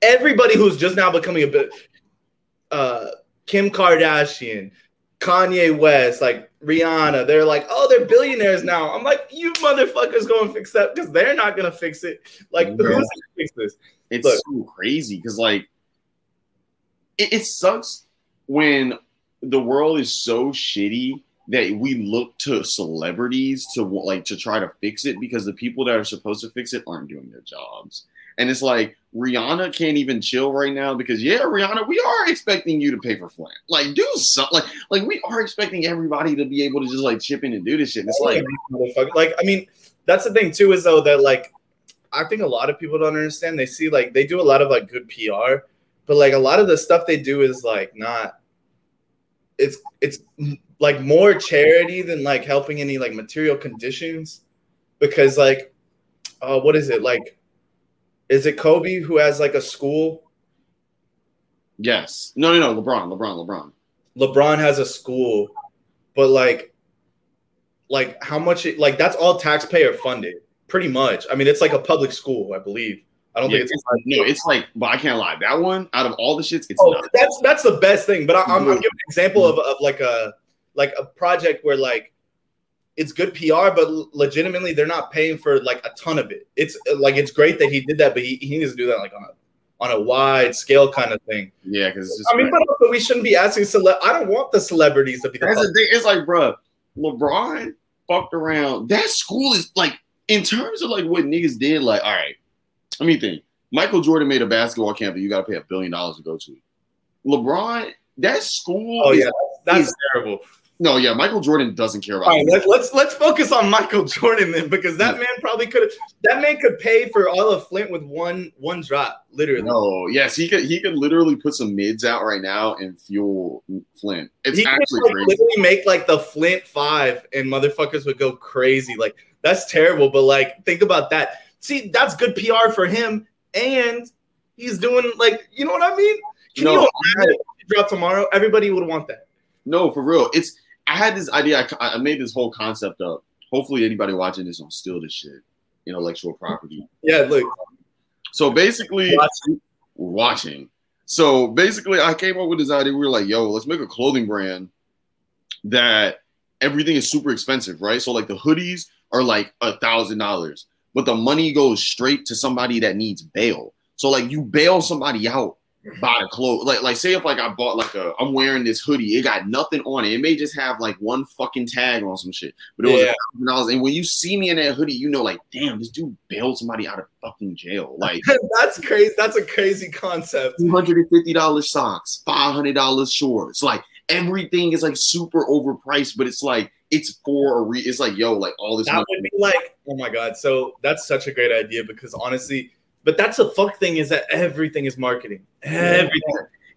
B: everybody who's just now becoming a bit uh kim kardashian kanye west like rihanna they're like oh they're billionaires now. I'm like you motherfuckers go and fix that because they're not gonna fix it. Like who's gonna fix this
A: it's
B: Look.
A: so crazy because like it, it sucks when the world is so shitty that we look to celebrities to like to try to fix it because the people that are supposed to fix it aren't doing their jobs. And it's like rihanna can't even chill right now because yeah rihanna we are expecting you to pay for flint. Like do something like like we are expecting everybody to be able to just like chip in and do this shit. And it's like
B: Like, I mean, that's the thing too, is though that like I think a lot of people don't understand. They see like they do a lot of like good PR, but like a lot of the stuff they do is like not it's it's like more charity than like helping any like material conditions because like uh what is it like is it Kobe who has like a school
A: yes no no no lebron lebron lebron
B: LeBron has a school, but like, like how much? It, like that's all taxpayer funded, pretty much. I mean, it's like a public school, I believe. I don't
A: Yeah,
B: think it's.
A: no it's like but i can't lie that one out of all the shits it's
B: Oh,
A: not
B: that's that's the best thing. But I, I'm, I'm
A: mm-hmm.
B: giving an example of, of like a like a project where like it's good PR, but legitimately they're not paying for like a ton of it. It's like it's great that he did that, but he, he needs to do that like on a on a wide scale kind of thing.
A: Yeah, because.
B: I mean, but also we shouldn't be asking cele- I don't want the celebrities to be the
A: that's the thing. It's like, bro, LeBron fucked around. That school is like, in terms of like what niggas did. Like, all right, let me think. Michael Jordan made a basketball camp that you got to pay a billion dollars to go to. LeBron, that school.
B: Oh
A: is-
B: yeah, that's
A: is-
B: terrible.
A: no, yeah. Michael Jordan doesn't care about.
B: All right, let's let's let's focus on Michael Jordan then, because that man probably could have. That man could pay for all of Flint with one one drop, literally.
A: No, yes, he could. He could literally put some mids out right now and fuel Flint. It's
B: he could
A: actually
B: like,
A: crazy.
B: literally make like the Flint Five, and motherfuckers would go crazy. Like That's terrible. But like, think about that. See, that's good PR for him, and he's doing like, you know what I mean? Can
A: No,
B: you
A: I
B: imagine drop tomorrow? Everybody would want that.
A: No, for real. It's I had this idea. I, I made this whole concept up. Hopefully, anybody watching this don't steal this shit. Intellectual property.
B: Yeah, look,
A: So basically, watching. So basically, I came up with this idea. We were like, "Yo, let's make a clothing brand that everything is super expensive, right? So like the hoodies are like a thousand dollars, but the money goes straight to somebody that needs bail. So like you bail somebody out by the clothes. Like like say if like I bought like a I'm wearing this hoodie, it got nothing on it. It may just have like one fucking tag on some shit, but it was
B: Yeah.
A: a thousand dollars. And when you see me in that hoodie, you know like, damn, this dude bailed somebody out of fucking jail. Like.
B: that's crazy. That's a crazy concept.
A: two hundred and fifty dollars socks, five hundred dollars shorts. Like everything is like super overpriced, but it's like it's for a re. It's like yo, like all this.
B: That
A: money.
B: would be like, oh my god. So that's such a great idea because honestly, but that's the fuck thing is that everything is marketing. Everything.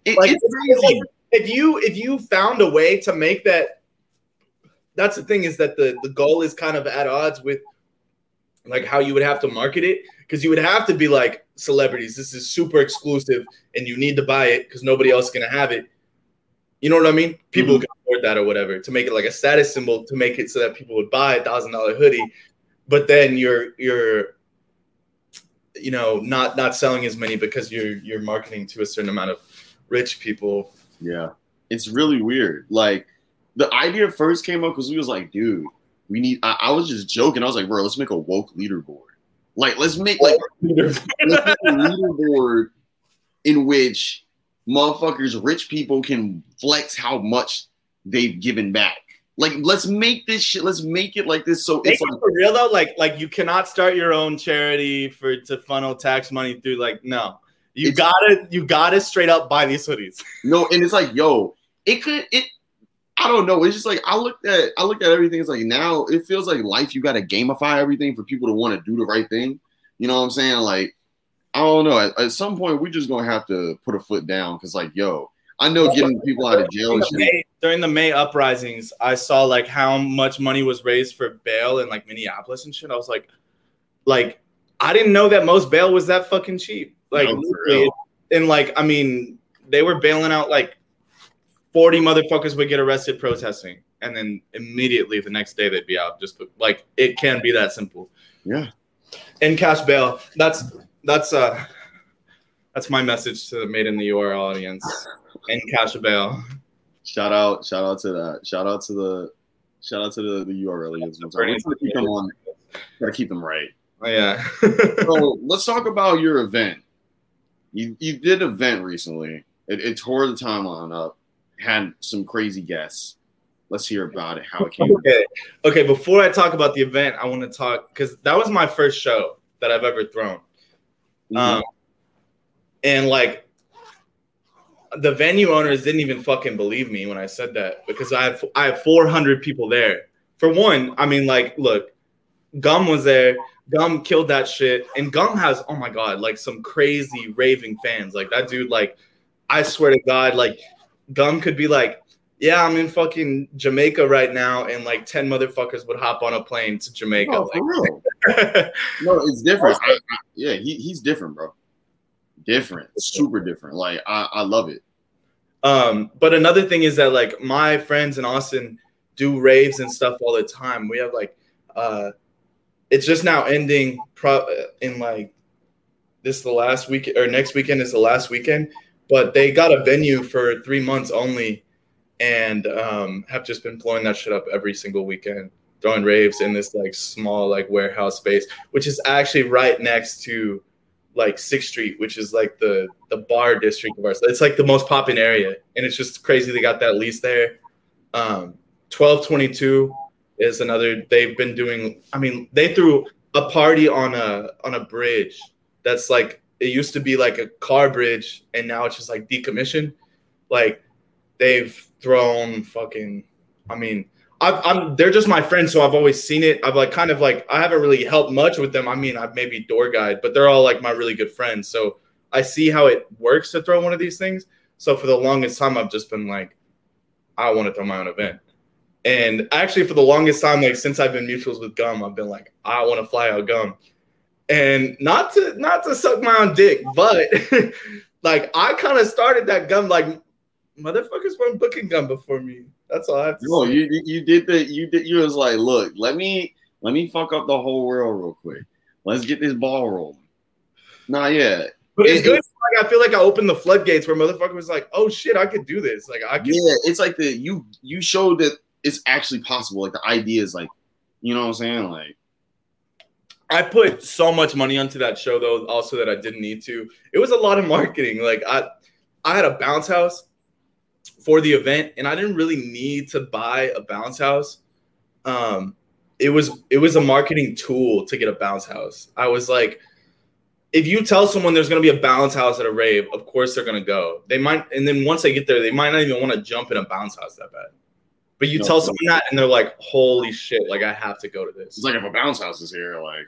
A: It-
B: Like,
A: it's crazy.
B: like, if you if you found a way to make that that's the thing is that the the goal is kind of at odds with like how you would have to market it because you would have to be like celebrities this is super exclusive and you need to buy it because nobody else is going to have it you know what i mean people
A: Mhm.
B: can afford that or whatever to make it like a status symbol to make it so that people would buy a thousand dollar hoodie but then you're you're you know not not selling as many because you're you're marketing to a certain amount of rich people
A: Yeah, it's really weird. Like the idea first came up because we was like, dude, we need. I, I was just joking. I was like, bro, let's make a woke leaderboard. Like, let's make like let's make a leaderboard in which motherfuckers, rich people can flex how much they've given back. Like, let's make this shit. Let's make it like this. So
B: Make
A: it's
B: it
A: like,
B: for real though, like like you cannot start your own charity for to funnel tax money through. Like no, you gotta you gotta straight up buy these hoodies.
A: no, and it's like, yo, it could it. I don't know. It's just like I looked at I looked at everything. It's like now it feels like life. You got to gamify everything for people to want to do the right thing. You know what I'm saying? Like I don't know. At, at some point, we're just gonna have to put a foot down because, like, yo, I know getting people out of jail
B: During the. May, during the May uprisings, I saw like how much money was raised for bail in like Minneapolis and shit. I was like, like I didn't know that most bail was that fucking cheap. Like
A: No,
B: and like I mean, they were bailing out like forty motherfuckers would get arrested protesting, and then immediately the next day they'd be out. Just like it can be that simple.
A: Yeah,
B: in cash bail. That's that's uh that's my message to the Made in the UR audience. In cash bail.
A: shout out, shout out to that. Shout out to the, shout out to the the URLians. Let's keep them on. Gotta keep them right.
B: Oh, yeah.
A: so let's talk about your event. You you did an event recently. It, it tore the timeline up. Had some crazy guests. Let's hear about it. How it came.
B: okay. Okay. Before I talk about the event, I want to talk because that was my first show that I've ever thrown. Um, and like the venue owners didn't even fucking believe me when I said that because I have I have 400 people there. For one, I mean, like, look, Gum was there. Gum killed that shit, and Gum has oh my god, like some crazy raving fans. Like that dude, like I swear to God, like Gum could be like, yeah, I'm in fucking Jamaica right now, and like 10 motherfuckers would hop on a plane to Jamaica.
A: no, for real. No, it's different. I, I, yeah, he, he's different, bro. Different, super different. Like I, I love it.
B: Um, but another thing is that like my friends in Austin do raves and stuff all the time. We have like uh it's just now ending pro in like this the last week or next weekend is the last weekend, but they got a venue for three months only and um have just been blowing that shit up every single weekend, throwing raves in this like small like warehouse space, which is actually right next to like Sixth Street, which is like the the bar district of ours. It's like the most popping area, and it's just crazy they got that lease there. Um, Twelve twenty two is another. They've been doing. I mean, they threw a party on a on a bridge that's like it used to be like a car bridge, and now it's just like decommissioned. Like they've thrown fucking. I mean, I've, I'm they're just my friends, so I've always seen it. I've like kind of like I haven't really helped much with them. I mean, I've maybe door guide, but they're all like my really good friends. So I see how it works to throw one of these things. So for the longest time, I've just been like, I want to throw my own event, And actually, for the longest time, like since I've been mutuals with Gum, I've been like, I want to fly out Gum, and not to not to suck my own dick, but like I kind of started that Gum. Like motherfuckers weren't booking Gum before me. That's all I have to
A: No,
B: say.
A: you you did the you did you was like, look, let me let me fuck up the whole world real quick. Let's get this ball rolling. Nah, yeah,
B: but it's
A: it-
B: good. Like I feel like I opened the floodgates where motherfucker was like, "Oh shit, I could do this." Like I could.
A: yeah. It's like the you you showed that it's actually possible. Like the idea is like, you know what I'm saying? Like,
B: I put so much money onto that show though, also that I didn't need to. It was a lot of marketing. Like I I had a bounce house for the event and I didn't really need to buy a bounce house. Um it was it was a marketing tool to get a bounce house. I was like if you tell someone there's going to be a bounce house at a rave, of course they're going to go. They might and then once they get there, they might not even want to jump in a bounce house that bad. But you
A: No.
B: tell someone that and they're like, "Holy shit, like I have to go to this."
A: it's like if a bounce house is here, like,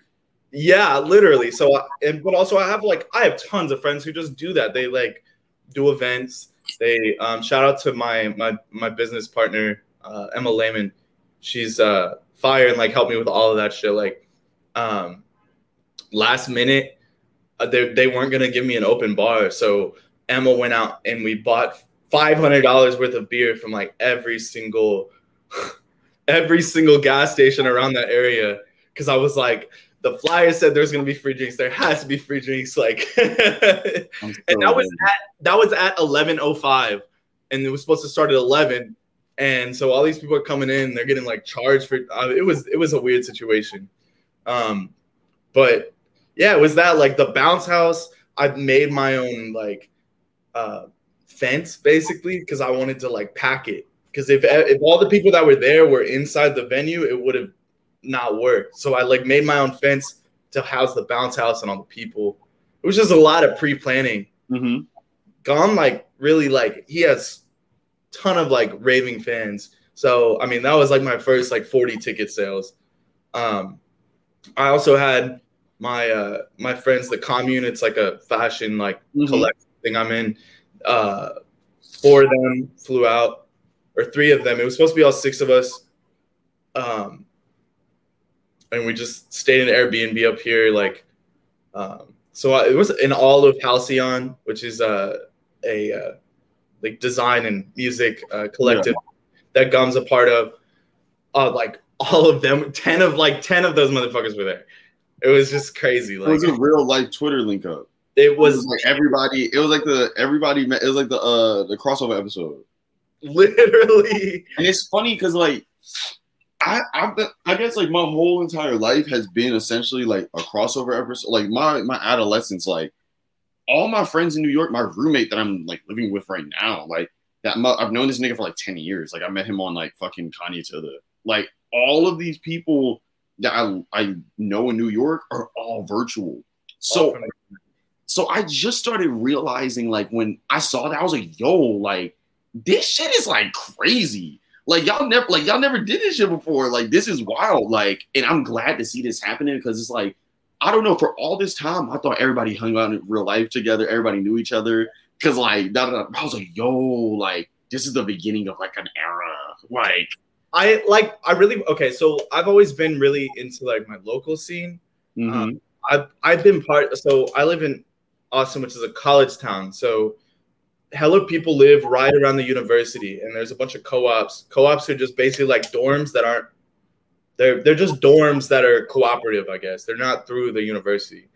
B: Yeah, literally. So, I- and but also I have like I have tons of friends who just do that. They like do events. They um, shout out to my my my business partner uh, Emma Lehman. She's uh, fire and like helped me with all of that shit. Like, um, last minute, uh, they they weren't gonna give me an open bar, so Emma went out and we bought five hundred dollars worth of beer from like every single every single gas station around that area because I was like the flyer said there's gonna be free drinks. There has to be free drinks. Like, and that was at that was at eleven oh five, and it was supposed to start at eleven. And so all these people are coming in. They're getting like charged for. Uh, it was it was a weird situation. Um, but yeah, it was that like the bounce house. I made my own like uh, fence basically because I wanted to like pack it. Because if if all the people that were there were inside the venue, it would have not work. So I like made my own fence to house the bounce house and all the people. It was just a lot of pre planning.
A: Mhm.
B: Gum like really like he has ton of like raving fans. So I mean that was like my first like 40 ticket sales. Um I also had my uh my friends the commune it's like a fashion like
A: Mhm.
B: collective thing I'm in. Uh four of them flew out or three of them. It was supposed to be all six of us. Um and we just stayed in an Airbnb up here like um so I, it was in all of Halcyon, which is uh, a uh, like design and music uh, collective that Gum's a part of. Uh, like all of them, ten of like ten of those motherfuckers were there. It was just crazy.
A: It was a real life Twitter link up.
B: it
A: It was
B: was
A: like everybody. It was like the everybody. met- It was like the uh the crossover episode.
B: literally
A: And it's funny because like I I've I guess like my whole entire life has been essentially like a crossover episode. Like my my adolescence, like all my friends in New York, my roommate that I'm like living with right now, like that I've known this nigga for like ten years. Like I met him on like fucking Kanye to the like all of these people that I I know in New York are all virtual. So so I just started realizing like when I saw that I was like, yo, like this shit is like crazy. Like y'all never like y'all never did this shit before. Like this is wild. Like, and I'm glad to see this happening because it's like, I don't know, for all this time, I thought everybody hung out in real life together, everybody knew each other. Cause like da, da, da. I was like, yo, like this is the beginning of like an era. Like
B: I like I really okay. So I've always been really into like my local scene.
A: mhm.
B: Um, I've I've been part. So I live in Austin, which is a college town. So hella people live right around the university, and there's a bunch of co-ops. Co-ops are just basically like dorms that aren't. They're they're just dorms that are cooperative, I guess. They're not through the university,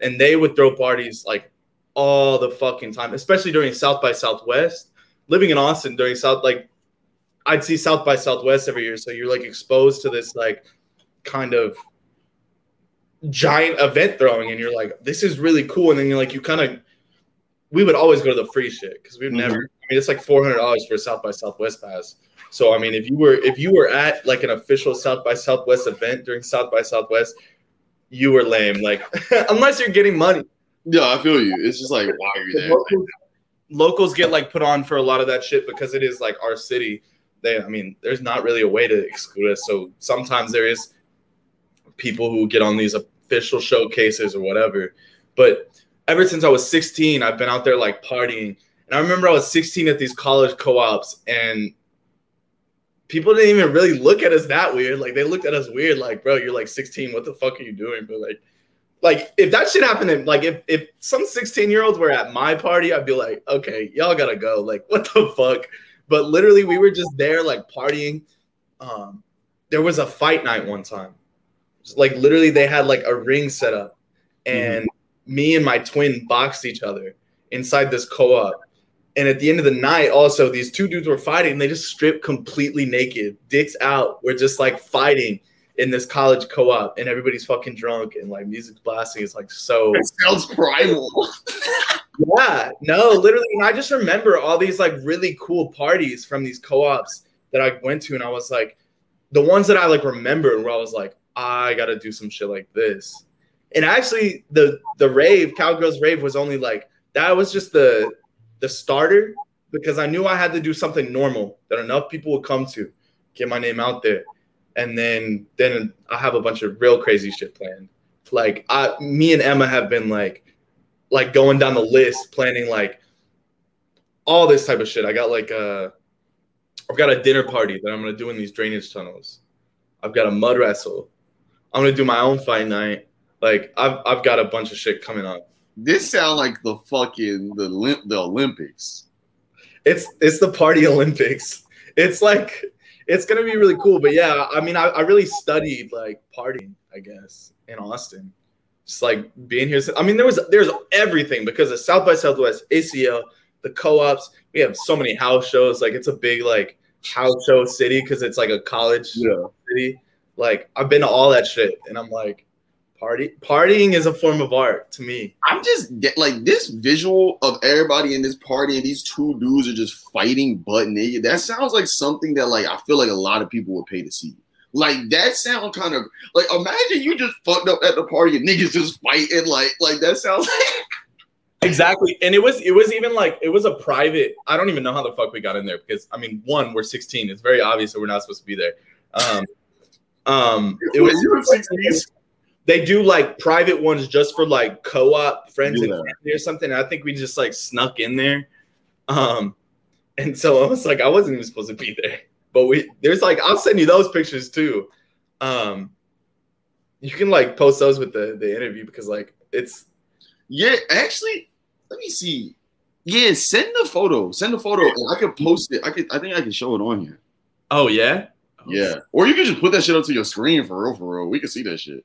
B: and they would throw parties like all the fucking time, especially during South by Southwest. Living in Austin during South, like I'd see South by Southwest every year, so you're like exposed to this like kind of giant event throwing and you're like this is really cool and then you're like you kind of we would always go to the free shit because we've mm-hmm. never i mean it's like $400 for a south by southwest pass. So i mean if you were if you were at like an official south by southwest event during south by southwest you were lame like unless you're getting money.
A: Yeah, I feel you. It's just like why are you there?
B: locals, locals get like put on for a lot of that shit because it is like our city. They i mean there's not really a way to exclude us. So sometimes there is people who get on these official showcases or whatever. But ever since i was 16 i've been out there like partying and i remember i was 16 at these college co-ops and people didn't even really look at us that weird. Like they looked at us weird, like, bro, you're like 16. What the fuck are you doing? But like, like if that shit happened, like if if some 16 year olds were at my party, I'd be like, okay, y'all gotta go. Like, what the fuck? But literally, we were just there, like partying. Um, there was a fight night one time. Like literally, they had like a ring set up, and mm-hmm. Me and my twin boxed each other inside this co-op and at the end of the night, also these two dudes were fighting. And they just stripped completely naked, dicks out. We're just like fighting in this college co-op, and everybody's fucking drunk and like music's blasting. It's like so.
A: It sounds primal.
B: yeah, no, literally. And I just remember all these like really cool parties from these co-ops that I went to, and I was like, the ones that I like remembered where I was like, I gotta do some shit like this. And actually, the the rave, Cowgirls Rave, was only like that was just the the starter because I knew I had to do something normal that enough people would come to, get my name out there, and then then I have a bunch of real crazy shit planned. Like I, me and Emma have been like, like going down the list, planning like all this type of shit. I got like a, I've got a dinner party that I'm gonna do in these drainage tunnels. I've got a mud wrestle. I'm gonna do my own fight night. Like I've I've got a bunch of shit coming up.
A: This sound like the fucking the the Olympics.
B: It's it's the party Olympics. It's like it's gonna be really cool. But yeah, I mean, I, I really studied like partying, I guess, in Austin. Just like being here. I mean, there was there's everything because of South by Southwest, ACL, the co-ops. We have so many house shows. Like it's a big like house show city because it's like a college yeah. city. Like I've been to all that shit, and I'm like, Party partying is a form of art to me.
A: I'm just get, like this visual of everybody in this party and these two dudes are just fighting butt naked. That sounds like something that like I feel like a lot of people would pay to see. Like that sound kind of like imagine you just fucked up at the party and niggas just fighting like like that sounds like
B: exactly and it was it was even like it was a private i don't even know how the fuck we got in there because i mean one we're 16 it's very obvious that we're not supposed to be there um um it was, you were 16 they do like private ones just for like co-op friends yeah. and family or something. I think we just like snuck in there. Um, and so I was like, I wasn't even supposed to be there. But we there's like I'll send you those pictures too. Um you can like post those with the the interview because like it's
A: yeah, actually, let me see. Yeah, send the photo. Send the photo and I could post it. I could I think I can show it on here.
B: Oh yeah?
A: Yeah. Or you can just put that shit up to your screen for real, for real. We can see that shit.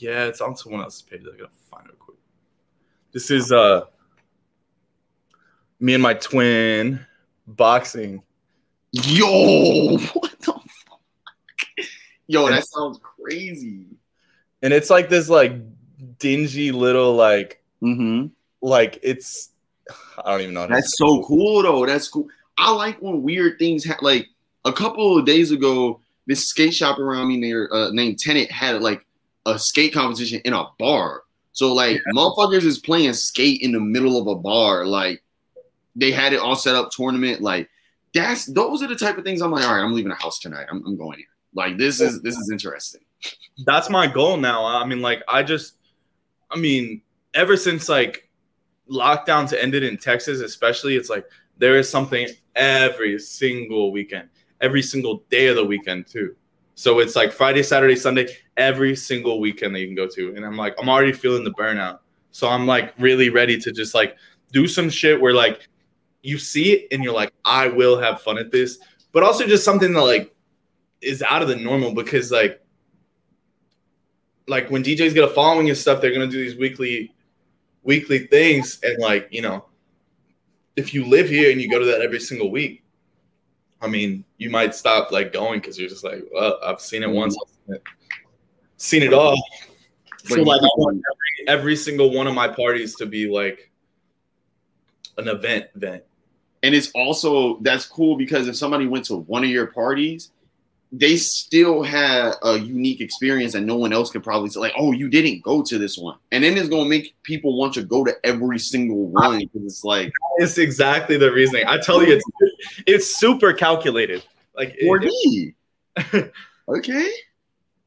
B: Yeah, it's on someone else's page. I gotta find it quick. This is uh me and my twin boxing.
A: Yo, what the fuck? Yo, that sounds crazy.
B: And it's like this like dingy little like
A: mm-hmm.
B: like it's I don't even know.
A: That's so cool though. That's cool. I like when weird things happen. Like a couple of days ago, this skate shop around me near uh, named Tenant had like a skate competition in a bar. So like yeah. motherfuckers is playing skate in the middle of a bar. Like they had it all set up tournament. Like that's those are the type of things I'm like, all right, I'm leaving the house tonight. I'm, I'm going here. Like this is this is interesting.
B: That's my goal now. I mean, like I just I mean, ever since like lockdowns ended in Texas, especially, it's like there is something every single weekend, every single day of the weekend too. So it's like Friday, Saturday, Sunday, every single weekend that you can go to. And I'm like, I'm already feeling the burnout. So I'm like really ready to just like do some shit where like you see it and you're like, I will have fun at this. But also just something that like is out of the normal because like like when DJs get a following and stuff, they're gonna do these weekly weekly things. And like, you know, if you live here and you go to that every single week, I mean, you might stop like going because you're just like, well, I've seen it once, seen it, seen it all. So like, every, every single one of my parties to be like an event event.
A: And it's also that's cool because if somebody went to one of your parties, they still had a unique experience and no one else could probably say like oh you didn't go to this one. And then it's going to make people want to go to every single one because it's like
B: it's exactly the reasoning. I tell you it's it's super calculated. Like
A: for me? Okay.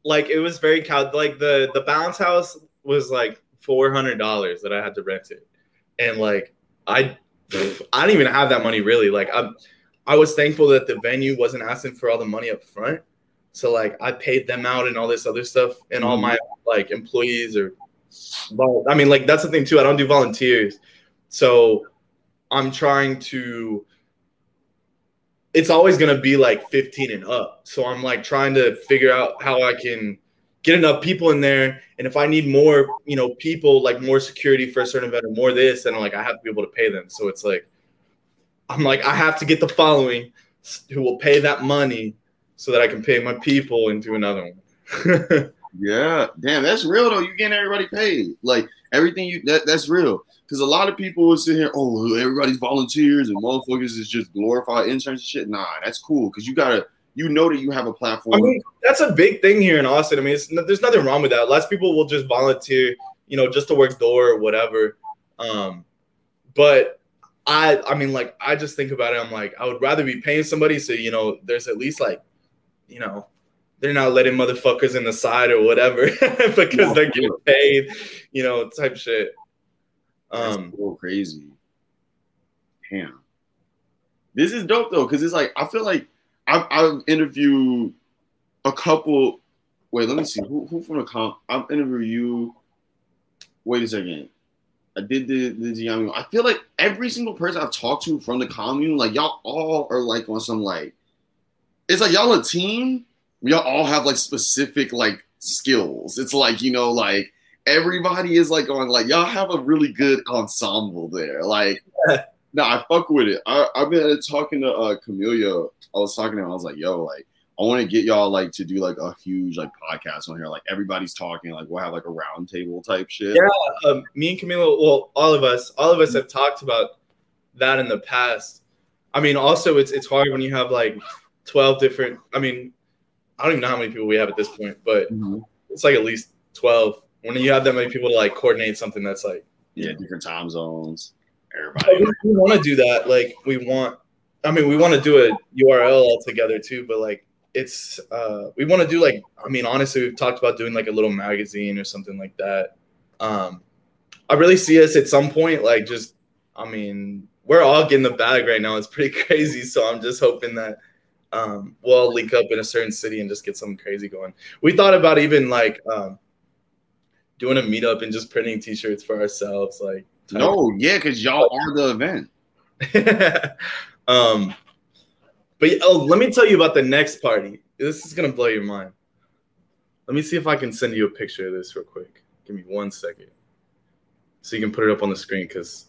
B: Like it was very cal like the the bounce house was like $400 that i had to rent it. And like i i don't even have that money really. Like i'm I was thankful that the venue wasn't asking for all the money up front. So like I paid them out and all this other stuff and all mm-hmm. my like employees or well, I mean like that's the thing too. I don't do volunteers. So I'm trying to it's always gonna be like 15 and up. So I'm like trying to figure out how I can get enough people in there. And if I need more, you know, people like more security for a certain event or more this, and like I have to be able to pay them. So it's like I'm like I have to get the following who will pay that money so that I can pay my people and do another one.
A: yeah, damn, that's real though. You getting everybody paid, like everything you that, that's real. Because a lot of people will sit here, oh, everybody's volunteers and motherfuckers is just glorified interns and shit. Nah, that's cool because you gotta you know that you have a platform.
B: I mean, that's a big thing here in Austin. I mean, there's nothing wrong with that. Lots of people will just volunteer, you know, just to work door or whatever. Um, but I, I mean, like, I just think about it. I'm like, I would rather be paying somebody so you know, there's at least like, you know, they're not letting motherfuckers in the side or whatever because they're getting paid, you know, type shit.
A: Um, That's crazy. Damn. This is dope though, because it's like I feel like I've, I've interviewed a couple. Wait, let me see. Who, who from the comp? I've interviewed you. Wait a second. I did the the Giambi. I feel like every single person I've talked to from the commune, like y'all all are like on some like, it's like y'all a team. Y'all all have like specific like skills. It's like you know like everybody is like on like y'all have a really good ensemble there. Like, no, I fuck with it. I, I've been talking to uh Camilo I was talking to him. I was like, yo, like I want to get y'all like to do like a huge like podcast on here. Like everybody's talking. Like we'll have like a roundtable type shit.
B: Yeah, um, me and Camilo. Well, all of us, all of us have talked about that in the past. I mean, also it's it's hard when you have like twelve different. I mean, I don't even know how many people we have at this point, but mm-hmm. it's like at least twelve. When you have that many people to like coordinate something that's like
A: yeah, different time zones. Everybody,
B: we want to do that. Like we want I mean, we want to do a URL all together too, but like it's uh we want to do like I mean, honestly, we've talked about doing like a little magazine or something like that. Um I really see us at some point like just I mean, we're all getting the bag right now. It's pretty crazy, so I'm just hoping that um we'll all link up in a certain city and just get something crazy going. We thought about even like um doing a meetup and just printing t-shirts for ourselves like
A: no, yeah, cuz y'all are the event.
B: Um, but oh, let me tell you about the next party. This is gonna blow your mind. Let me see if I can send you a picture of this real quick. Give me one second, so you can put it up on the screen. Cause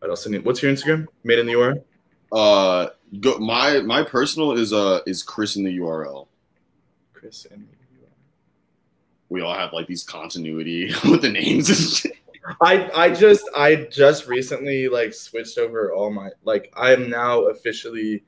B: All right, I'll send you. What's your Instagram? Made in the URL.
A: Uh, go, my my personal is uh is Chris in the URL.
B: Chris in the URL.
A: We all have like these continuity with the names and shit.
B: I I just I just recently like switched over all my like I am now officially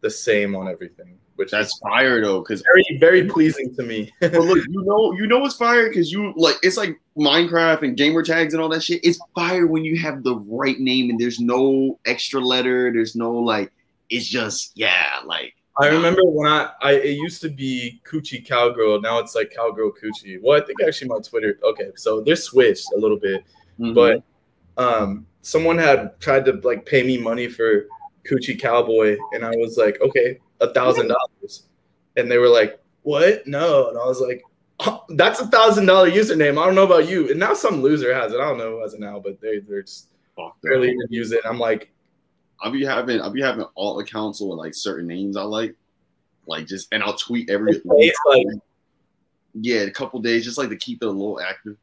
B: the same on everything. Which
A: that's fire though, because
B: very very pleasing to me.
A: but look, you know you know it's fire because you like it's like Minecraft and gamer tags and all that shit. It's fire when you have the right name and there's no extra letter. There's no like it's just yeah, like
B: I remember when I, I it used to be Coochie Cowgirl. Now it's like Cowgirl Coochie. Well, I think actually my Twitter. Okay, so they're switched a little bit, mm-hmm. but um, someone had tried to like pay me money for Coochie Cowboy, and I was like, okay, a thousand dollars, and they were like, what? No, and I was like, oh, that's a thousand dollar username. I don't know about you, and now some loser has it. I don't know who has it now, but they they're just barely even use it. I'm like,
A: I'll be having I'll be having alt accounts with like certain names I like, like just and I'll tweet every like, yeah, a couple days just like to keep it a little active.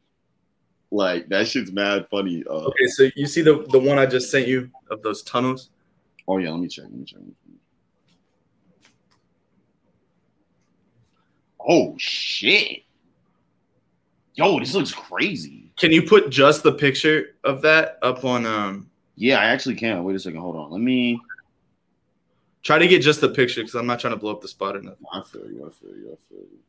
A: Like that shit's mad funny. Uh,
B: okay, so you see the the one I just sent you of those tunnels.
A: Oh yeah, let me check. Let me check. Oh shit! Yo, this looks crazy.
B: Can you put just the picture of that up on um
A: yeah, I actually can. Wait a second. Hold on. Let me
B: try to get just the picture because I'm not trying to blow up the spot or nothing.
A: I feel you. I feel you. I feel you.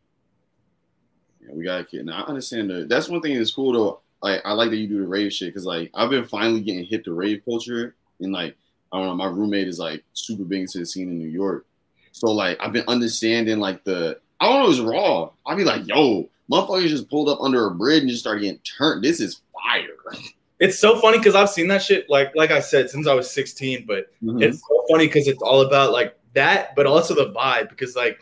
A: Yeah, we gotta get. Now I understand that. That's one thing that's cool though. Like I like that you do the rave shit because like I've been finally getting hit to rave culture and like I don't know. My roommate is like super big into the scene in New York, So like I've been understanding like the I don't know it's raw. I'd be like, yo, motherfuckers just pulled up under a bridge and just started getting turned. This is fire.
B: It's so funny because I've seen that shit like like I said since I was 16, but
A: Mhm.
B: it's so funny because it's all about like that, but also the vibe because like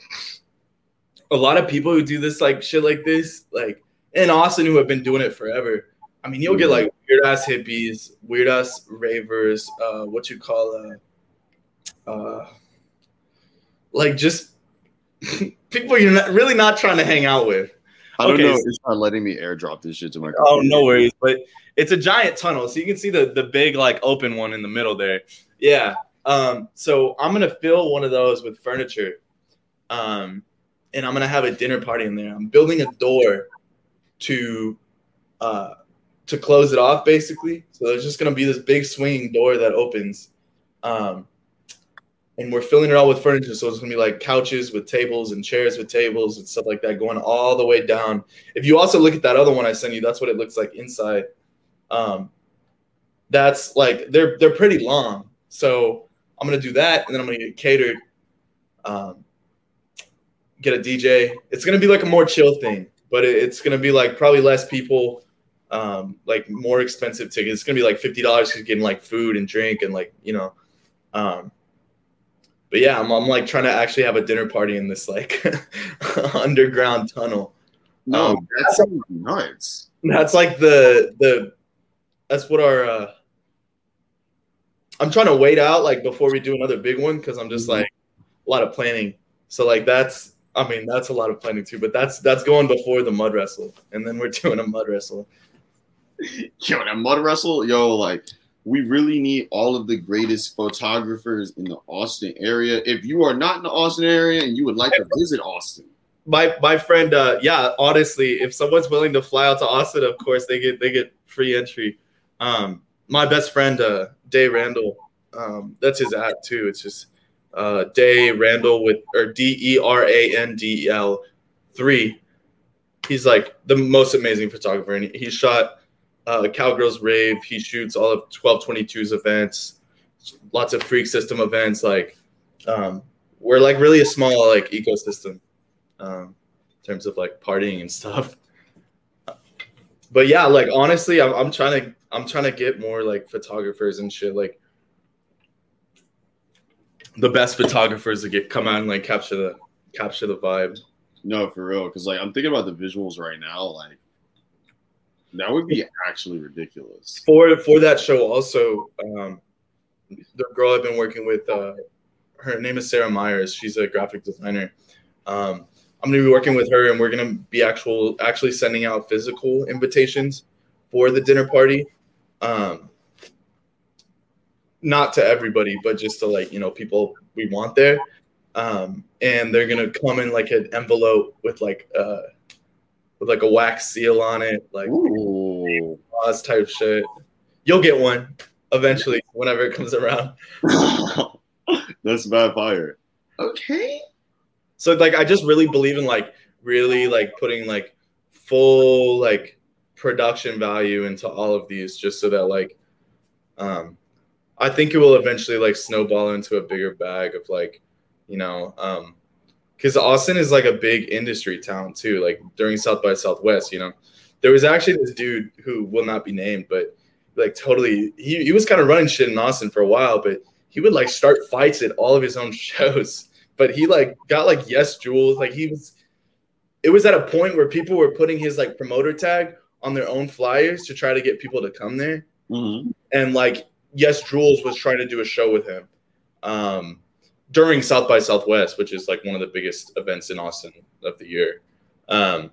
B: a lot of people who do this like shit like this, like in Austin who have been doing it forever. I mean, you'll get like weird ass hippies, weird ass ravers, uh, what you call uh, uh, like just people you're not really not trying to hang out with.
A: I don't
B: Okay,
A: know.
B: so-
A: It's not letting me airdrop this shit to my.
B: Oh, no worries. But it's a giant tunnel, so you can see the the big like open one in the middle there. Yeah. Um. So I'm gonna fill one of those with furniture, um, and I'm gonna have a dinner party in there. I'm building a door to, uh, to close it off basically. So there's just gonna be this big swinging door that opens, um, and we're filling it all with furniture. So it's gonna be like couches with tables and chairs with tables and stuff like that, going all the way down if you also look at that other one I sent you, that's what it looks like inside. Um, that's like they're they're pretty long. So I'm gonna do that, and then I'm gonna get catered. Um, get a DJ. It's gonna be like a more chill thing, but it, it's gonna be like probably less people, um, like more expensive tickets. It's gonna be like fifty dollars to getting like food and drink and like you know. Um, but yeah, I'm, I'm like trying to actually have a dinner party in this like underground tunnel.
A: No,
B: Um,
A: that sounds nuts.
B: That's like the the that's what our uh I'm trying to wait out like before we do another big one because I'm just
A: Mhm.
B: like a lot of planning. So like that's I mean that's a lot of planning too, but that's that's going before the mud wrestle, and then we're doing a mud wrestle.
A: Yo, that mud wrestle, yo, like we really need all of the greatest photographers in the Austin area. If you are not in the Austin area and you would like to visit Austin,
B: My my friend, uh, yeah, honestly, if someone's willing to fly out to Austin, of course they get they get free entry. Um, my best friend, uh, Day Randall, um, that's his at too. It's just uh, Day Randall with or D E R A N D L three. He's like the most amazing photographer, and he shot uh, Cowgirls Rave. He shoots all of 1222's events, lots of Freak System events. Like, um, we're like really a small like ecosystem um, in terms of like partying and stuff. But yeah, like honestly, I'm, I'm trying to I'm trying to get more like photographers and shit. Like the best photographers to get come out and like capture the capture the vibe.
A: no, for real. Because like I'm thinking about the visuals right now, like that would be actually ridiculous.
B: For for that show, also, um, the girl I've been working with, uh, her name is Sarah Myers. She's a graphic designer. Um, I'm gonna be working with her, and we're gonna be actual actually sending out physical invitations for the dinner party. Um, not to everybody, but just to like you know people we want there. Um, and they're gonna come in like an envelope with like uh with like a wax seal on it, like
A: Ooh.
B: Oz type shit. You'll get one eventually, whenever it comes around.
A: That's bad fire. Okay.
B: So like I just really believe in like really like putting like full like production value into all of these just so that like um I think it will eventually like snowball into a bigger bag of like, you know, um because Austin is like a big industry town too, like during South by Southwest, you know. There was actually this dude who will not be named, but like totally he, he was kind of running shit in Austin for a while, but he would like start fights at all of his own shows. But he like got like yes jewels. Like he was it was at a point where people were putting his like promoter tag on their own flyers to try to get people to come there
A: Mhm.
B: and like yes jules was trying to do a show with him um during south by southwest which is like one of the biggest events in austin of the year. Um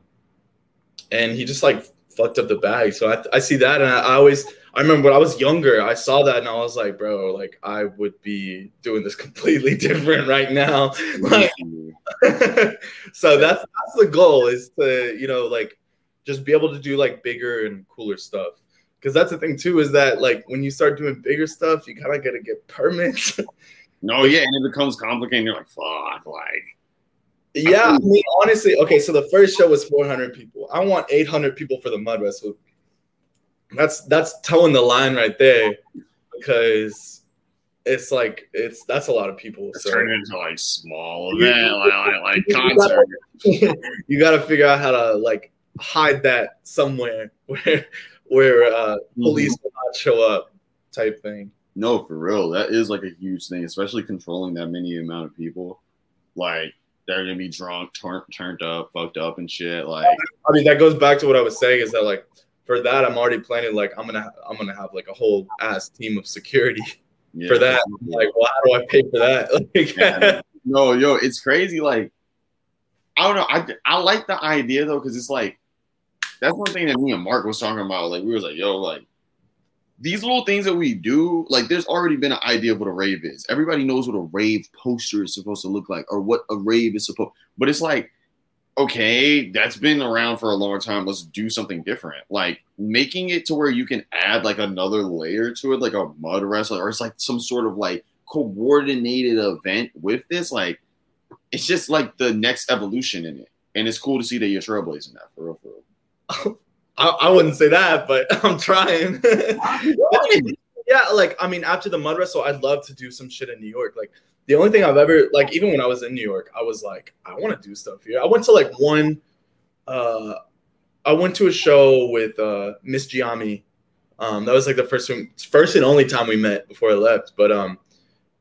B: and he just like fucked up the bag. So i, I see that and I, I always i remember when i was younger i saw that and i was like bro like i would be doing this completely different right now. Like so that's that's the goal is to you know like just be able to do like bigger and cooler stuff. Because that's the thing too is that like when you start doing bigger stuff you kind of got to get permits
A: No, yeah, and it becomes complicated. You're like, fuck, like,
B: yeah i mean honestly okay so the first show was 400 people i want 800 people for the mud wrestle that's that's towing the line right there because it's like it's that's a lot of people.
A: It's
B: So
A: turned into like small event, like, like, concert.
B: you got to figure out how to like hide that somewhere where where uh, police will not show up, type thing.
A: No, for real. That is like a huge thing, especially controlling that many amount of people. Like they're gonna be drunk, turn, turned up, fucked up, and shit. Like
B: I mean, that goes back to what I was saying is that like for that, I'm already planning like I'm gonna I'm gonna have like a whole ass team of security
A: yeah.
B: for that. Like, well, how do I pay for that? Like,
A: Yeah. no, yo, it's crazy. Like I don't know. I I like the idea though, because it's like that's one thing that me and Mark was talking about. Like we was like, yo, like these little things that we do, like there's already been an idea of what a rave is. Everybody knows what a rave poster is supposed to look like or what a rave is supposed but it's like, okay, that's been around for a long time. Let's do something different. Like making it to where you can add like another layer to it, like a mud wrestler, or it's like some sort of like coordinated event with this. Like it's just like the next evolution in it. And it's cool to see that you're trailblazing that for real, for real.
B: I, I wouldn't say that, but I'm trying. yeah, like I mean, after the mud wrestle, I'd love to do some shit in New York. Like the only thing I've ever like, even when I was in New York, I was like, I want to do stuff here. I went to like one, uh, I went to a show with uh Miss Giami. Um, that was like the first first and only time we met before I left. But um,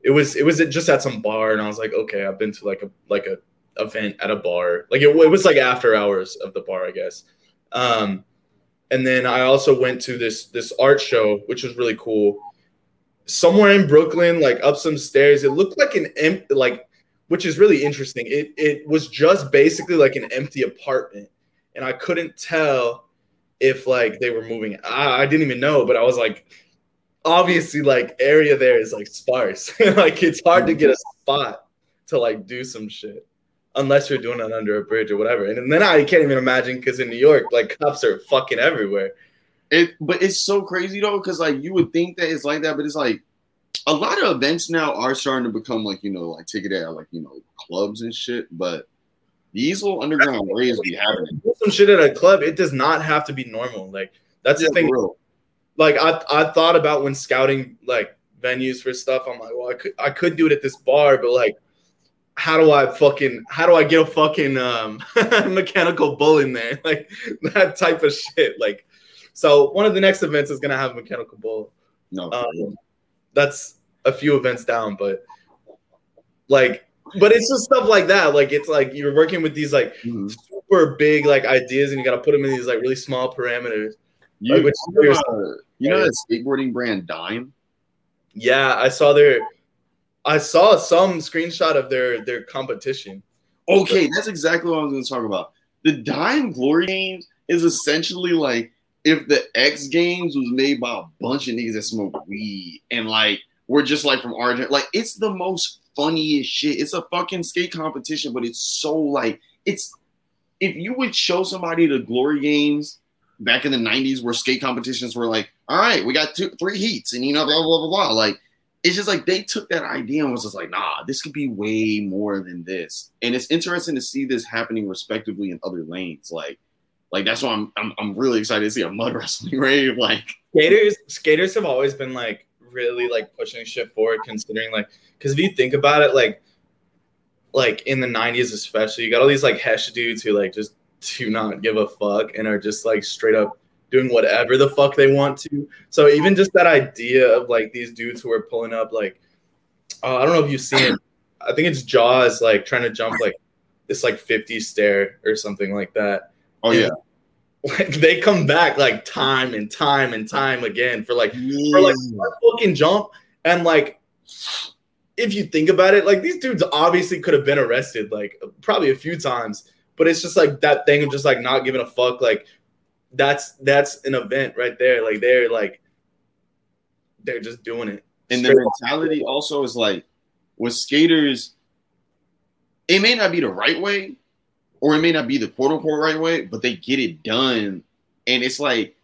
B: it was it was just at some bar, and I was like, okay, I've been to like a like a event at a bar. Like it, it was like after hours of the bar, I guess. Um, and then I also went to this this art show, which was really cool. Somewhere in Brooklyn, like up some stairs, it looked like an empty, like, which is really interesting. It it was just basically like an empty apartment, and I couldn't tell if like they were moving. I, I didn't even know, but I was like, obviously, like area there is like sparse. like it's hard to get a spot to like do some shit unless you're doing it under a bridge or whatever. And then I can't even imagine because in New York, like cops are fucking everywhere.
A: It, but it's so crazy though, because like you would think that it's like that, but it's like a lot of events now are starting to become like you know like ticketed at like you know clubs and shit. But these little underground raves be happening.
B: Some shit at a club. It does not have to be normal. Like that's
A: Yeah,
B: the thing.
A: real.
B: Like I I thought about when scouting like venues for stuff. I'm like, well, I could I could do it at this bar, but like. How do I fucking how do I get a fucking um mechanical bull in there? Like that type of shit. Like so one of the next events is gonna have a mechanical bull.
A: No.
B: Um, that's a few events down, but like, but it's just stuff like that. Like, it's like you're working with these like
A: Mhm.
B: super big like ideas, and you got to put them in these like really small parameters.
A: you,
B: like, which-
A: you know, you know that skateboarding brand Dime?
B: Yeah, I saw their, I saw some screenshot of their their competition.
A: Okay, that's exactly what I was going to talk about. The Dime Glory Games is essentially like if the X Games was made by a bunch of niggas that smoke weed and like we're just like from Argentina. Like it's the most funniest shit. It's a fucking skate competition, but it's so like it's if you would show somebody the Glory Games back in the '90s where skate competitions were like, all right, we got two, three heats, and you know, blah blah blah blah. Like it's just like they took that idea and was just like, nah, this could be way more than this. And it's interesting to see this happening respectively in other lanes. Like, like that's why I'm I'm, I'm really excited to see a mud wrestling rave. Like,
B: Skaters, skaters have always been like really like pushing shit forward, considering like because if you think about it, like like in the '90s especially, you got all these like hesh dudes who like just do not give a fuck and are just like straight up doing whatever the fuck they want to. So even just that idea of like these dudes who are pulling up like uh, I don't know if you've seen it. I think it's Jaws like trying to jump like this like 50 stair or something like that.
A: oh yeah,
B: Like they come back like time and time and time again for like for like fucking jump and like if you think about it like these dudes obviously could have been arrested like probably a few times but it's just like that thing of just like not giving a fuck like that's that's an event right there like they're like they're just doing it
A: and the mentality also is like with skaters, it may not be the right way, or it may not be the quote unquote right way, but they get it done. And it's like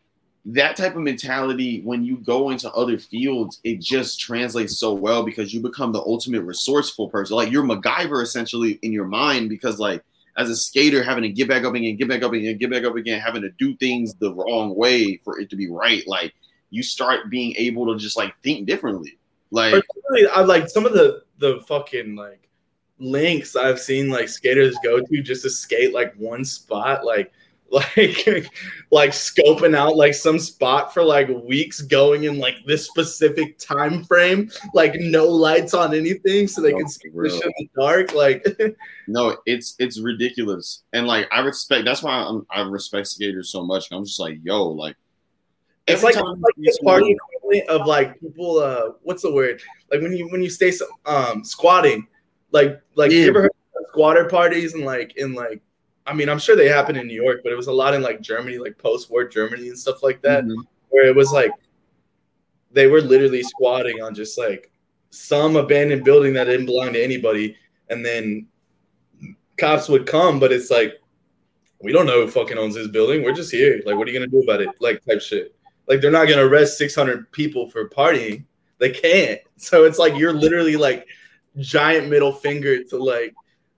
A: that type of mentality when you go into other fields, it just translates so well because you become the ultimate resourceful person. Like you're MacGyver essentially in your mind because like as a skater having to get back up again, get back up again, get back up again, having to do things the wrong way for it to be right. Like you start being able to just like think differently. Like,
B: I like some of the the fucking like links I've seen like skaters go to just to skate like one spot, like like like scoping out like some spot for like weeks going in like this specific time frame like no lights on anything so they
A: No,
B: can see shit in the dark like
A: no, it's it's ridiculous, and like I respect. That's why I'm, I respect skaters so much. I'm just like, yo, like
B: it's like, like the party equivalent of like people uh what's the word like when you when you stay um squatting like like
A: Yeah.
B: you ever heard of squatter parties and like in like I mean I'm sure they happen in New York but it was a lot in like Germany like post-war Germany and stuff like that
A: Mhm.
B: where it was like they were literally squatting on just like some abandoned building that didn't belong to anybody and then cops would come but it's like we don't know who fucking owns this building. We're just here. Like what are you gonna do about it? Like type shit. Like they're not gonna arrest 600 people for partying. They can't. So it's like you're literally like giant middle finger to like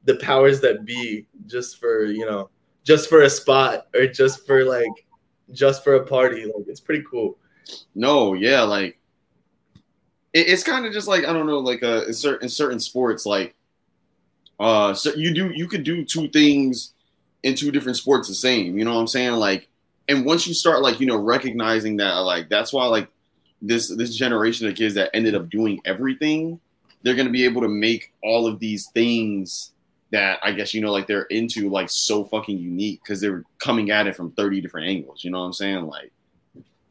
B: the powers that be just for you know just for a spot or just for like just for a party like it's pretty cool
A: No, yeah, like it, it's kind of just like I don't know, like uh, in certain in certain sports, like uh, so you do you could do two things in two different sports the same. You know what I'm saying? Like, and once you start like you know recognizing that, like that's why like this this generation of kids that ended up doing everything, they're gonna be able to make all of these things that I guess you know like they're into like so fucking unique because they're coming at it from 30 different angles. You know what I'm saying? Like